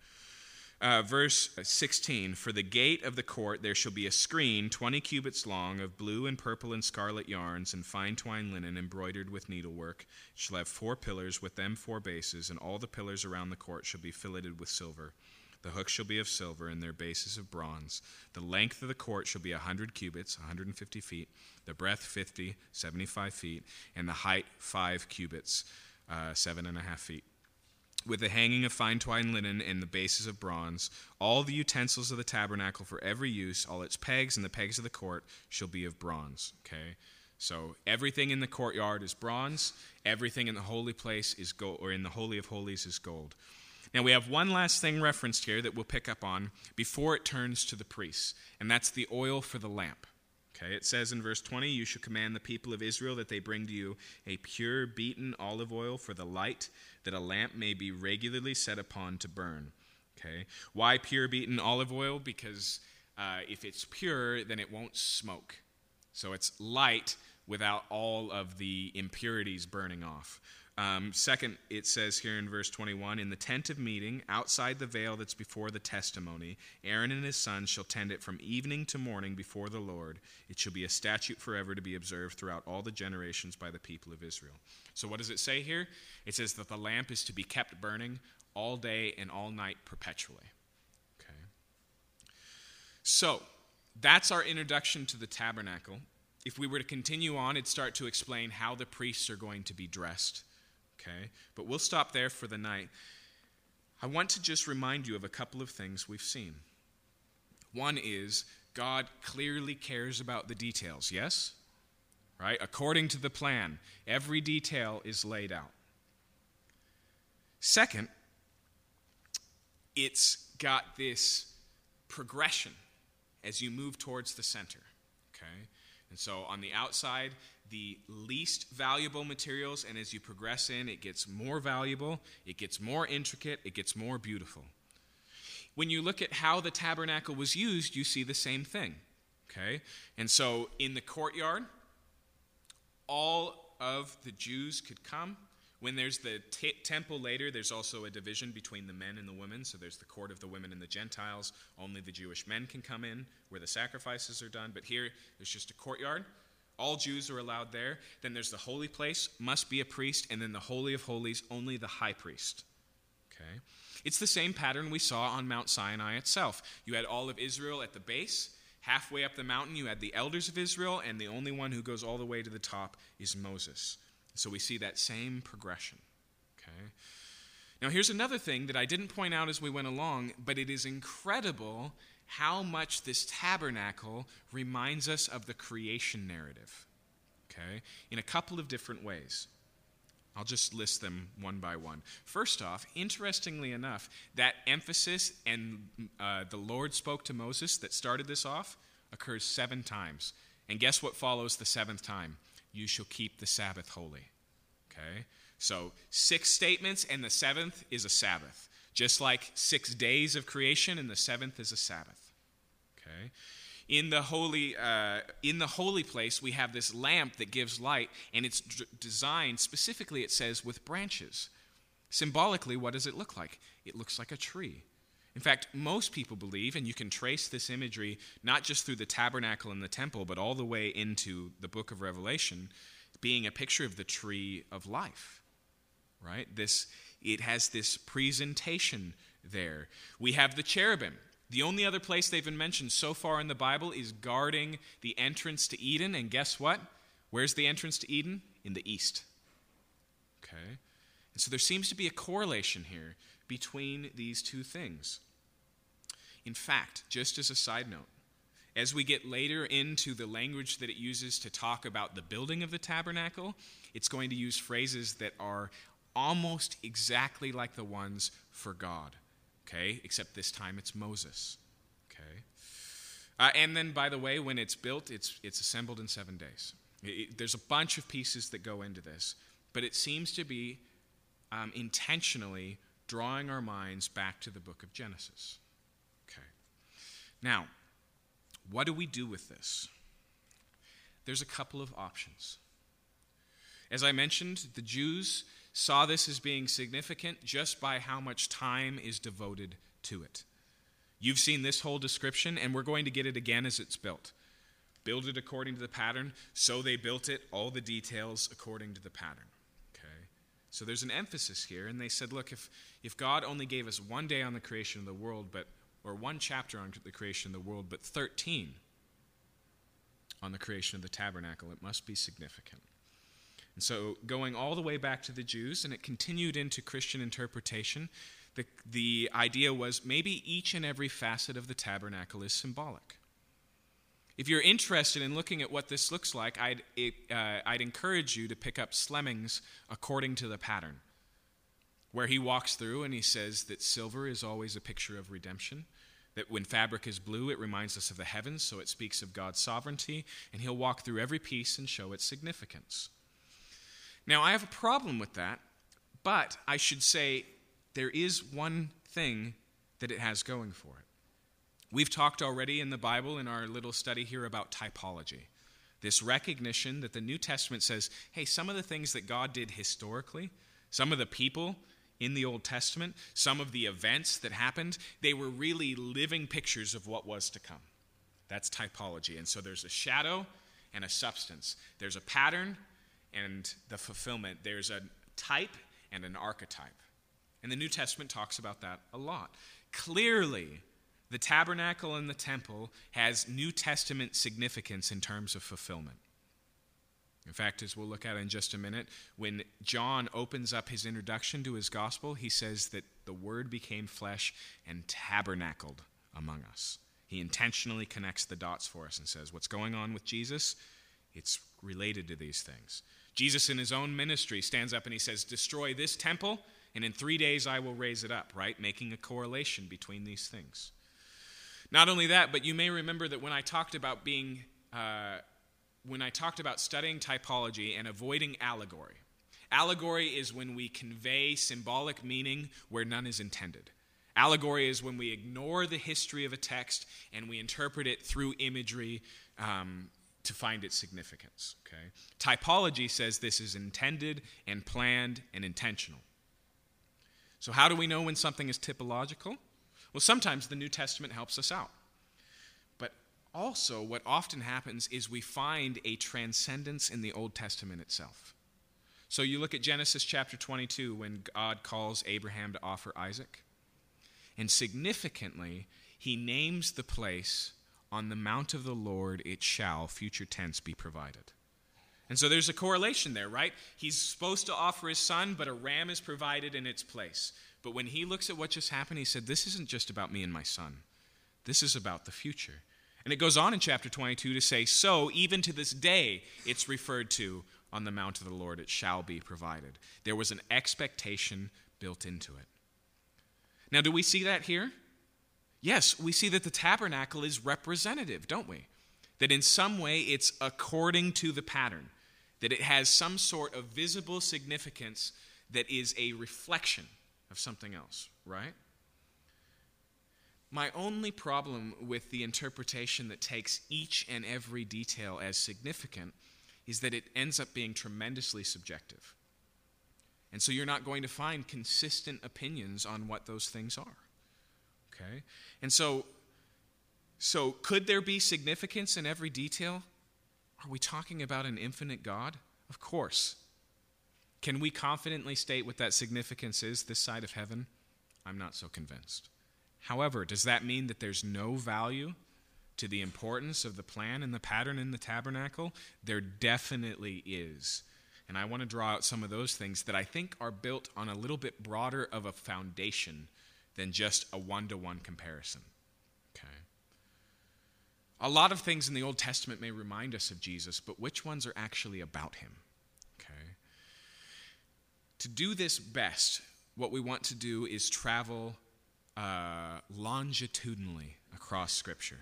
Uh, verse 16 For the gate of the court there shall be a screen 20 cubits long of blue and purple and scarlet yarns and fine twined linen embroidered with needlework. It shall have four pillars, with them four bases, and all the pillars around the court shall be filleted with silver. The hooks shall be of silver, and their bases of bronze. The length of the court shall be a hundred cubits, 150 feet. The breadth 50, 75 feet, and the height five cubits, uh, seven and a half feet. With the hanging of fine twined linen and the bases of bronze, all the utensils of the tabernacle for every use, all its pegs and the pegs of the court, shall be of bronze. Okay, so everything in the courtyard is bronze. Everything in the holy place is gold, or in the holy of holies is gold. Now, we have one last thing referenced here that we'll pick up on before it turns to the priests, and that's the oil for the lamp. Okay, it says in verse 20, You shall command the people of Israel that they bring to you a pure beaten olive oil for the light, that a lamp may be regularly set upon to burn. Okay, why pure beaten olive oil? Because uh, if it's pure, then it won't smoke. So it's light without all of the impurities burning off. Um, second, it says here in verse 21 In the tent of meeting, outside the veil that's before the testimony, Aaron and his sons shall tend it from evening to morning before the Lord. It shall be a statute forever to be observed throughout all the generations by the people of Israel. So, what does it say here? It says that the lamp is to be kept burning all day and all night perpetually. Okay. So, that's our introduction to the tabernacle. If we were to continue on, it'd start to explain how the priests are going to be dressed okay? But we'll stop there for the night. I want to just remind you of a couple of things we've seen. One is God clearly cares about the details, yes? Right? According to the plan, every detail is laid out. Second, it's got this progression as you move towards the center. Okay? And so on the outside, the least valuable materials, and as you progress in, it gets more valuable, it gets more intricate, it gets more beautiful. When you look at how the tabernacle was used, you see the same thing. Okay? And so in the courtyard, all of the Jews could come. When there's the t- temple later, there's also a division between the men and the women. So there's the court of the women and the Gentiles. Only the Jewish men can come in where the sacrifices are done. But here, there's just a courtyard all Jews are allowed there. Then there's the holy place, must be a priest, and then the Holy of Holies, only the high priest. Okay? It's the same pattern we saw on Mount Sinai itself. You had all of Israel at the base. Halfway up the mountain, you had the elders of Israel, and the only one who goes all the way to the top is Moses. So we see that same progression. Okay? Now, here's another thing that I didn't point out as we went along, but it is incredible how much this tabernacle reminds us of the creation narrative. Okay? In a couple of different ways. I'll just list them one by one. First off, interestingly enough, that emphasis and uh, the Lord spoke to Moses that started this off occurs seven times. And guess what follows the seventh time? You shall keep the Sabbath holy. Okay? So, six statements, and the seventh is a Sabbath. Just like six days of creation and the seventh is a Sabbath. Okay? In the holy, uh, in the holy place, we have this lamp that gives light, and it's d- designed specifically, it says, with branches. Symbolically, what does it look like? It looks like a tree. In fact, most people believe, and you can trace this imagery not just through the tabernacle and the temple, but all the way into the book of Revelation, being a picture of the tree of life. Right? This it has this presentation there. We have the cherubim. The only other place they've been mentioned so far in the Bible is guarding the entrance to Eden. And guess what? Where's the entrance to Eden? In the east. Okay? And so there seems to be a correlation here between these two things. In fact, just as a side note, as we get later into the language that it uses to talk about the building of the tabernacle, it's going to use phrases that are almost exactly like the ones for God. Okay? Except this time it's Moses. Okay? Uh, and then, by the way, when it's built, it's, it's assembled in seven days. It, there's a bunch of pieces that go into this, but it seems to be um, intentionally drawing our minds back to the book of Genesis. Okay. Now, what do we do with this? There's a couple of options. As I mentioned, the Jews saw this as being significant just by how much time is devoted to it. You've seen this whole description, and we're going to get it again as it's built. Build it according to the pattern, so they built it, all the details according to the pattern. Okay? So there's an emphasis here, and they said, look, if, if God only gave us one day on the creation of the world, but or one chapter on the creation of the world, but 13 on the creation of the tabernacle, it must be significant. And so, going all the way back to the Jews, and it continued into Christian interpretation, the, the idea was maybe each and every facet of the tabernacle is symbolic. If you're interested in looking at what this looks like, I'd, it, uh, I'd encourage you to pick up Slemming's According to the Pattern, where he walks through and he says that silver is always a picture of redemption, that when fabric is blue, it reminds us of the heavens, so it speaks of God's sovereignty, and he'll walk through every piece and show its significance. Now, I have a problem with that, but I should say there is one thing that it has going for it. We've talked already in the Bible in our little study here about typology. This recognition that the New Testament says, hey, some of the things that God did historically, some of the people in the Old Testament, some of the events that happened, they were really living pictures of what was to come. That's typology. And so there's a shadow and a substance, there's a pattern and the fulfillment. There's a type and an archetype. And the New Testament talks about that a lot. Clearly, the tabernacle and the temple has New Testament significance in terms of fulfillment. In fact, as we'll look at in just a minute, when John opens up his introduction to his gospel, he says that the Word became flesh and tabernacled among us. He intentionally connects the dots for us and says, What's going on with Jesus? It's related to these things. Jesus, in his own ministry, stands up and he says, Destroy this temple, and in three days I will raise it up, right? Making a correlation between these things. Not only that, but you may remember that when I talked about being, uh, when I talked about studying typology and avoiding allegory, allegory is when we convey symbolic meaning where none is intended. Allegory is when we ignore the history of a text and we interpret it through imagery um, to find its significance. Okay? Typology says this is intended and planned and intentional. So, how do we know when something is typological? Well, sometimes the New Testament helps us out. But also, what often happens is we find a transcendence in the Old Testament itself. So, you look at Genesis chapter 22 when God calls Abraham to offer Isaac. And significantly, he names the place on the mount of the Lord it shall, future tense, be provided. And so there's a correlation there, right? He's supposed to offer his son, but a ram is provided in its place. But when he looks at what just happened, he said, This isn't just about me and my son, this is about the future. And it goes on in chapter 22 to say, So even to this day, it's referred to on the mount of the Lord, it shall be provided. There was an expectation built into it. Now, do we see that here? Yes, we see that the tabernacle is representative, don't we? That in some way it's according to the pattern, that it has some sort of visible significance that is a reflection of something else, right? My only problem with the interpretation that takes each and every detail as significant is that it ends up being tremendously subjective. And so you're not going to find consistent opinions on what those things are. Okay? And so, so could there be significance in every detail? Are we talking about an infinite God? Of course. Can we confidently state what that significance is this side of heaven? I'm not so convinced. However, does that mean that there's no value to the importance of the plan and the pattern in the tabernacle? There definitely is. And I want to draw out some of those things that I think are built on a little bit broader of a foundation than just a one to one comparison. Okay. A lot of things in the Old Testament may remind us of Jesus, but which ones are actually about him? Okay. To do this best, what we want to do is travel uh, longitudinally across Scripture.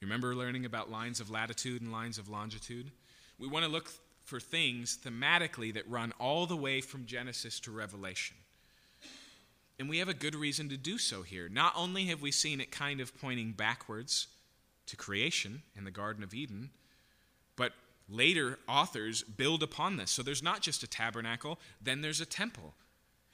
You remember learning about lines of latitude and lines of longitude? We want to look for things thematically that run all the way from Genesis to Revelation. And we have a good reason to do so here. Not only have we seen it kind of pointing backwards to creation in the Garden of Eden, but later authors build upon this. So there's not just a tabernacle, then there's a temple.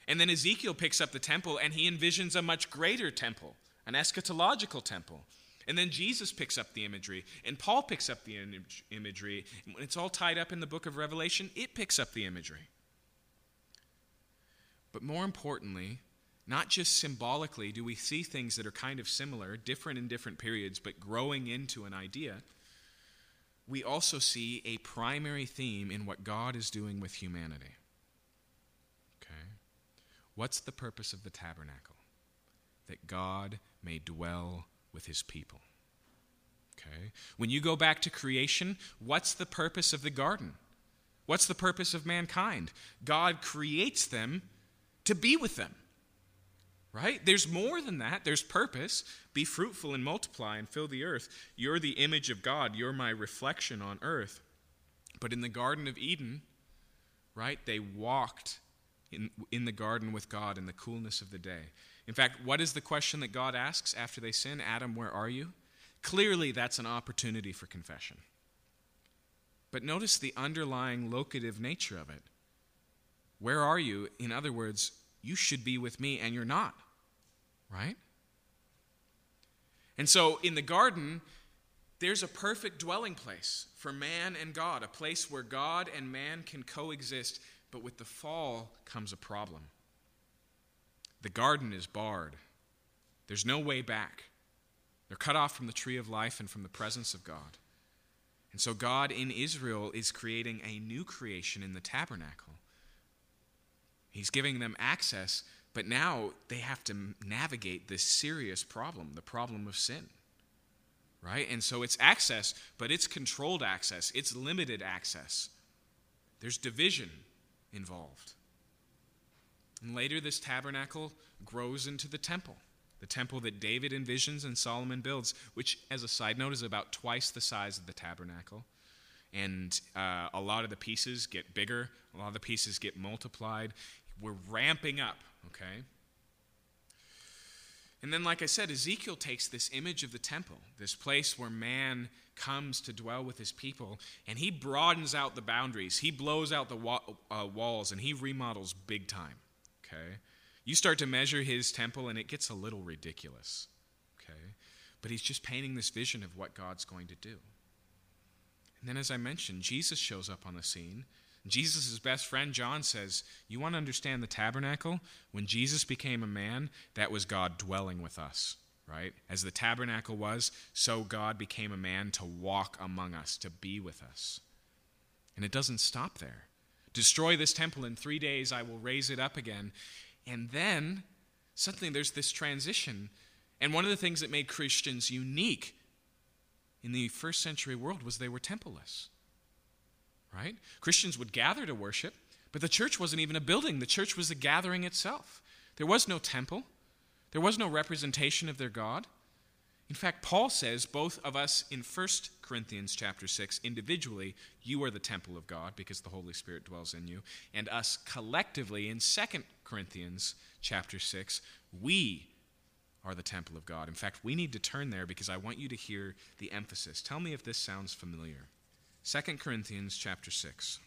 And then Ezekiel picks up the temple and he envisions a much greater temple, an eschatological temple. And then Jesus picks up the imagery, and Paul picks up the imagery. When it's all tied up in the book of Revelation, it picks up the imagery. But more importantly, not just symbolically do we see things that are kind of similar, different in different periods, but growing into an idea. We also see a primary theme in what God is doing with humanity. Okay? What's the purpose of the tabernacle? That God may dwell with his people. Okay? When you go back to creation, what's the purpose of the garden? What's the purpose of mankind? God creates them to be with them right? There's more than that. There's purpose. Be fruitful and multiply and fill the earth. You're the image of God. You're my reflection on earth. But in the Garden of Eden, right, they walked in, in the garden with God in the coolness of the day. In fact, what is the question that God asks after they sin? Adam, where are you? Clearly, that's an opportunity for confession. But notice the underlying locative nature of it. Where are you? In other words, you should be with me, and you're not right? And so in the garden, there's a perfect dwelling place for man and God, a place where God and man can coexist, but with the fall comes a problem. The garden is barred, there's no way back. They're cut off from the tree of life and from the presence of God. And so, God in Israel is creating a new creation in the tabernacle. He's giving them access but now they have to navigate this serious problem, the problem of sin. Right? And so it's access, but it's controlled access, it's limited access. There's division involved. And later, this tabernacle grows into the temple, the temple that David envisions and Solomon builds, which, as a side note, is about twice the size of the tabernacle. And uh, a lot of the pieces get bigger, a lot of the pieces get multiplied. We're ramping up okay? And then, like I said, Ezekiel takes this image of the temple, this place where man comes to dwell with his people, and he broadens out the boundaries. He blows out the wa- uh, walls and he remodels big time, okay? You start to measure his temple, and it gets a little ridiculous, okay? But he's just painting this vision of what God's going to do. And then, as I mentioned, Jesus shows up on the scene Jesus' best friend John says, You want to understand the tabernacle? When Jesus became a man, that was God dwelling with us, right? As the tabernacle was, so God became a man to walk among us, to be with us. And it doesn't stop there. Destroy this temple in three days, I will raise it up again. And then suddenly there's this transition. And one of the things that made Christians unique in the first century world was they were templeless right? Christians would gather to worship, but the church wasn't even a building, the church was the gathering itself. There was no temple, there was no representation of their God. In fact, Paul says, both of us in 1 Corinthians chapter 6, individually, you are the temple of God because the Holy Spirit dwells in you, and us collectively in 2 Corinthians chapter 6, we are the temple of God. In fact, we need to turn there because I want you to hear the emphasis. Tell me if this sounds familiar. 2 Corinthians chapter 6.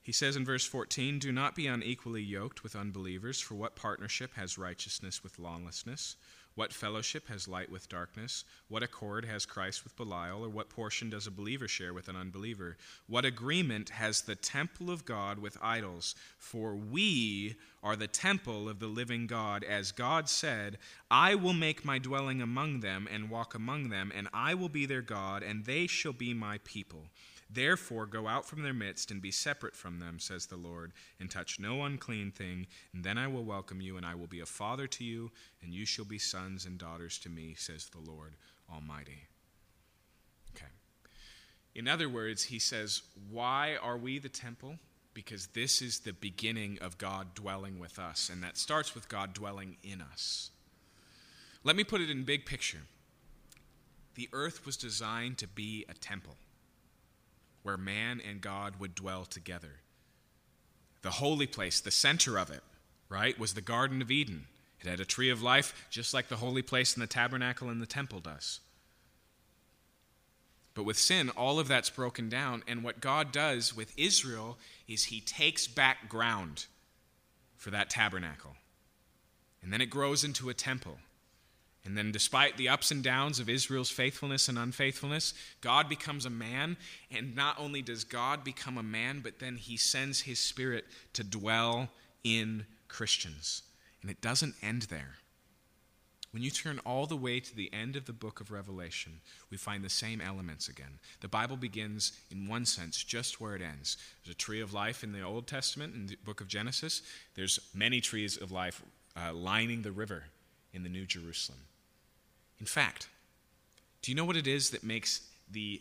He says in verse 14, Do not be unequally yoked with unbelievers, for what partnership has righteousness with lawlessness? What fellowship has light with darkness? What accord has Christ with Belial? Or what portion does a believer share with an unbeliever? What agreement has the temple of God with idols? For we are the temple of the living God. As God said, I will make my dwelling among them and walk among them, and I will be their God, and they shall be my people. Therefore, go out from their midst and be separate from them, says the Lord, and touch no unclean thing, and then I will welcome you, and I will be a father to you, and you shall be sons and daughters to me, says the Lord Almighty. Okay. In other words, he says, Why are we the temple? Because this is the beginning of God dwelling with us, and that starts with God dwelling in us. Let me put it in big picture. The earth was designed to be a temple where man and God would dwell together. The holy place, the center of it, right, was the Garden of Eden. It had a tree of life, just like the holy place in the tabernacle and the temple does. But with sin, all of that's broken down. And what God does with Israel is he takes back ground for that tabernacle. And then it grows into a temple. And then, despite the ups and downs of Israel's faithfulness and unfaithfulness, God becomes a man. And not only does God become a man, but then he sends his spirit to dwell in Christians. And it doesn't end there. When you turn all the way to the end of the book of Revelation, we find the same elements again. The Bible begins, in one sense, just where it ends. There's a tree of life in the Old Testament, in the book of Genesis. There's many trees of life uh, lining the river in the New Jerusalem. In fact, do you know what it is that makes the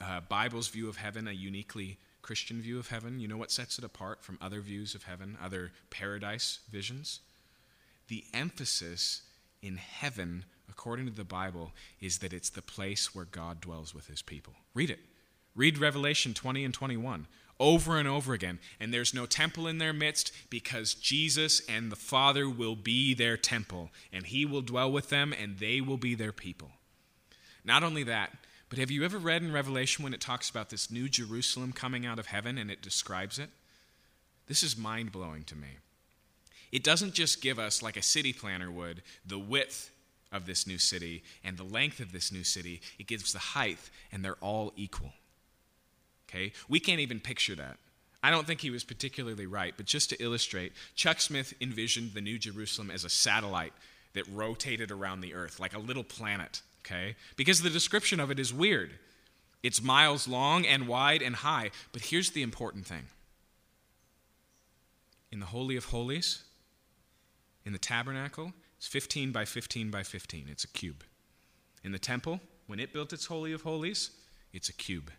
uh, Bible's view of heaven a uniquely Christian view of heaven? You know what sets it apart from other views of heaven, other paradise visions? The emphasis in heaven, according to the Bible, is that it's the place where God dwells with his people. Read it. Read Revelation 20 and 21 over and over again. And there's no temple in their midst because Jesus and the Father will be their temple, and he will dwell with them, and they will be their people. Not only that, but have you ever read in Revelation when it talks about this new Jerusalem coming out of heaven and it describes it? This is mind blowing to me. It doesn't just give us, like a city planner would, the width of this new city and the length of this new city, it gives the height, and they're all equal. Okay? We can't even picture that. I don't think he was particularly right, but just to illustrate, Chuck Smith envisioned the New Jerusalem as a satellite that rotated around the earth, like a little planet, okay? Because the description of it is weird. It's miles long and wide and high, but here's the important thing. In the Holy of Holies, in the tabernacle, it's 15 by 15 by 15. It's a cube. In the temple, when it built its Holy of Holies, it's a cube.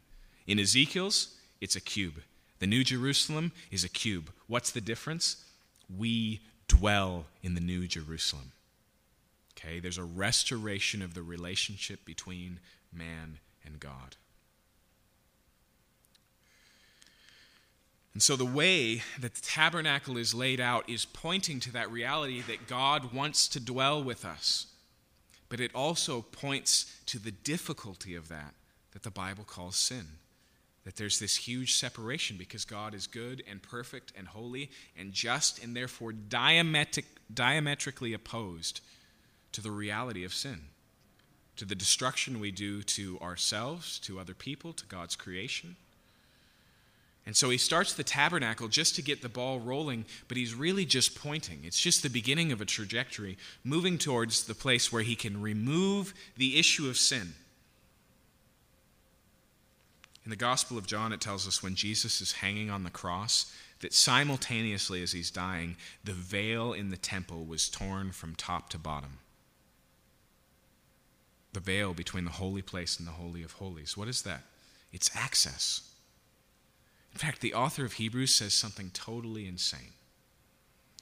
In Ezekiel's, it's a cube. The New Jerusalem is a cube. What's the difference? We dwell in the New Jerusalem. Okay, there's a restoration of the relationship between man and God. And so the way that the tabernacle is laid out is pointing to that reality that God wants to dwell with us. But it also points to the difficulty of that, that the Bible calls sin. That there's this huge separation because God is good and perfect and holy and just and therefore diametric, diametrically opposed to the reality of sin, to the destruction we do to ourselves, to other people, to God's creation. And so he starts the tabernacle just to get the ball rolling, but he's really just pointing. It's just the beginning of a trajectory, moving towards the place where he can remove the issue of sin. In the Gospel of John, it tells us when Jesus is hanging on the cross, that simultaneously as he's dying, the veil in the temple was torn from top to bottom. The veil between the holy place and the Holy of Holies. What is that? It's access. In fact, the author of Hebrews says something totally insane.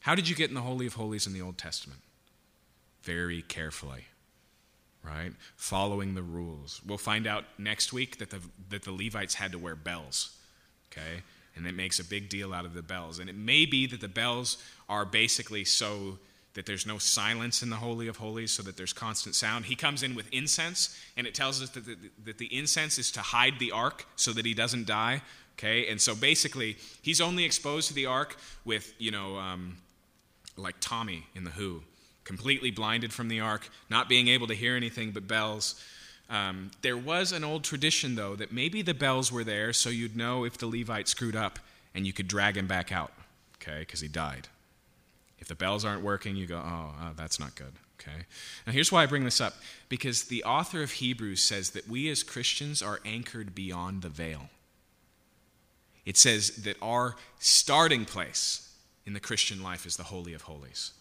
How did you get in the Holy of Holies in the Old Testament? Very carefully, right? Following the rules. We'll find out next week that the, that the Levites had to wear bells, okay? And it makes a big deal out of the bells. And it may be that the bells are basically so that there's no silence in the Holy of Holies, so that there's constant sound. He comes in with incense, and it tells us that the, that the incense is to hide the ark so that he doesn't die. Okay, and so basically, he's only exposed to the ark with, you know, um, like Tommy in The Who, completely blinded from the ark, not being able to hear anything but bells. Um, there was an old tradition, though, that maybe the bells were there so you'd know if the Levite screwed up and you could drag him back out, okay, because he died. If the bells aren't working, you go, oh, oh, that's not good. Okay? Now, here's why I bring this up because the author of Hebrews says that we as Christians are anchored beyond the veil. It says that our starting place in the Christian life is the Holy of Holies.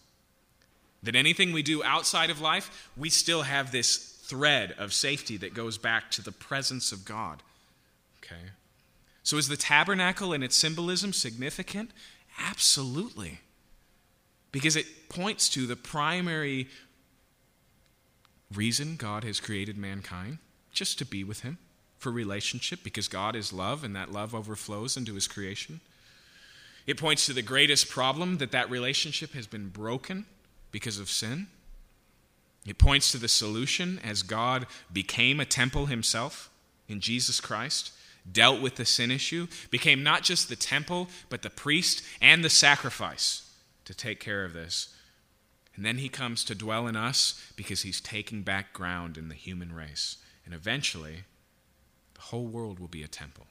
That anything we do outside of life, we still have this thread of safety that goes back to the presence of God. Okay? So is the tabernacle and its symbolism significant? Absolutely. Because it points to the primary reason God has created mankind just to be with Him for relationship, because God is love and that love overflows into His creation. It points to the greatest problem that that relationship has been broken because of sin. It points to the solution as God became a temple Himself in Jesus Christ dealt with the sin issue, became not just the temple, but the priest and the sacrifice to take care of this. And then he comes to dwell in us because he's taking back ground in the human race. And eventually, the whole world will be a temple.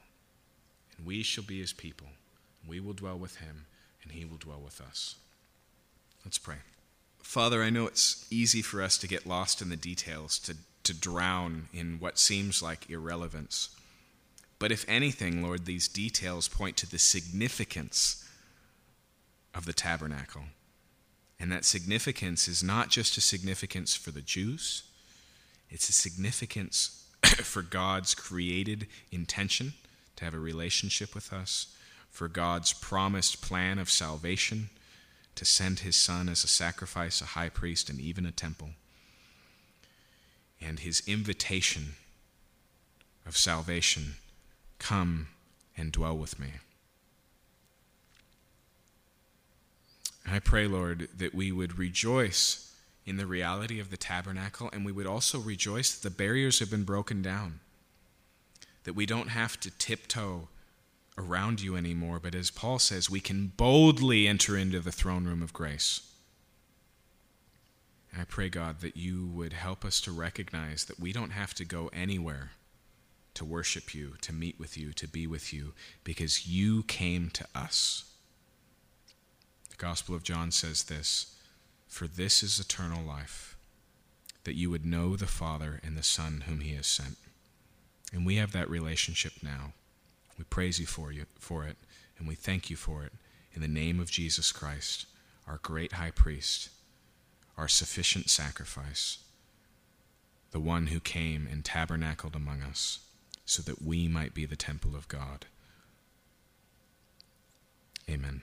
And we shall be his people. We will dwell with him, and he will dwell with us. Let's pray. Father, I know it's easy for us to get lost in the details, to, to drown in what seems like irrelevance. But if anything, Lord, these details point to the significance of the tabernacle. And that significance is not just a significance for the Jews, it's a significance [COUGHS] for God's created intention to have a relationship with us, for God's promised plan of salvation to send his Son as a sacrifice, a high priest, and even a temple, and his invitation of salvation Come and dwell with me. I pray, Lord, that we would rejoice in the reality of the tabernacle and we would also rejoice that the barriers have been broken down, that we don't have to tiptoe around you anymore, but as Paul says, we can boldly enter into the throne room of grace. I pray, God, that you would help us to recognize that we don't have to go anywhere to worship you, to meet with you, to be with you, because you came to us. The Gospel of John says this For this is eternal life, that you would know the Father and the Son whom he has sent. And we have that relationship now. We praise you for, you for it, and we thank you for it in the name of Jesus Christ, our great high priest, our sufficient sacrifice, the one who came and tabernacled among us so that we might be the temple of God. Amen.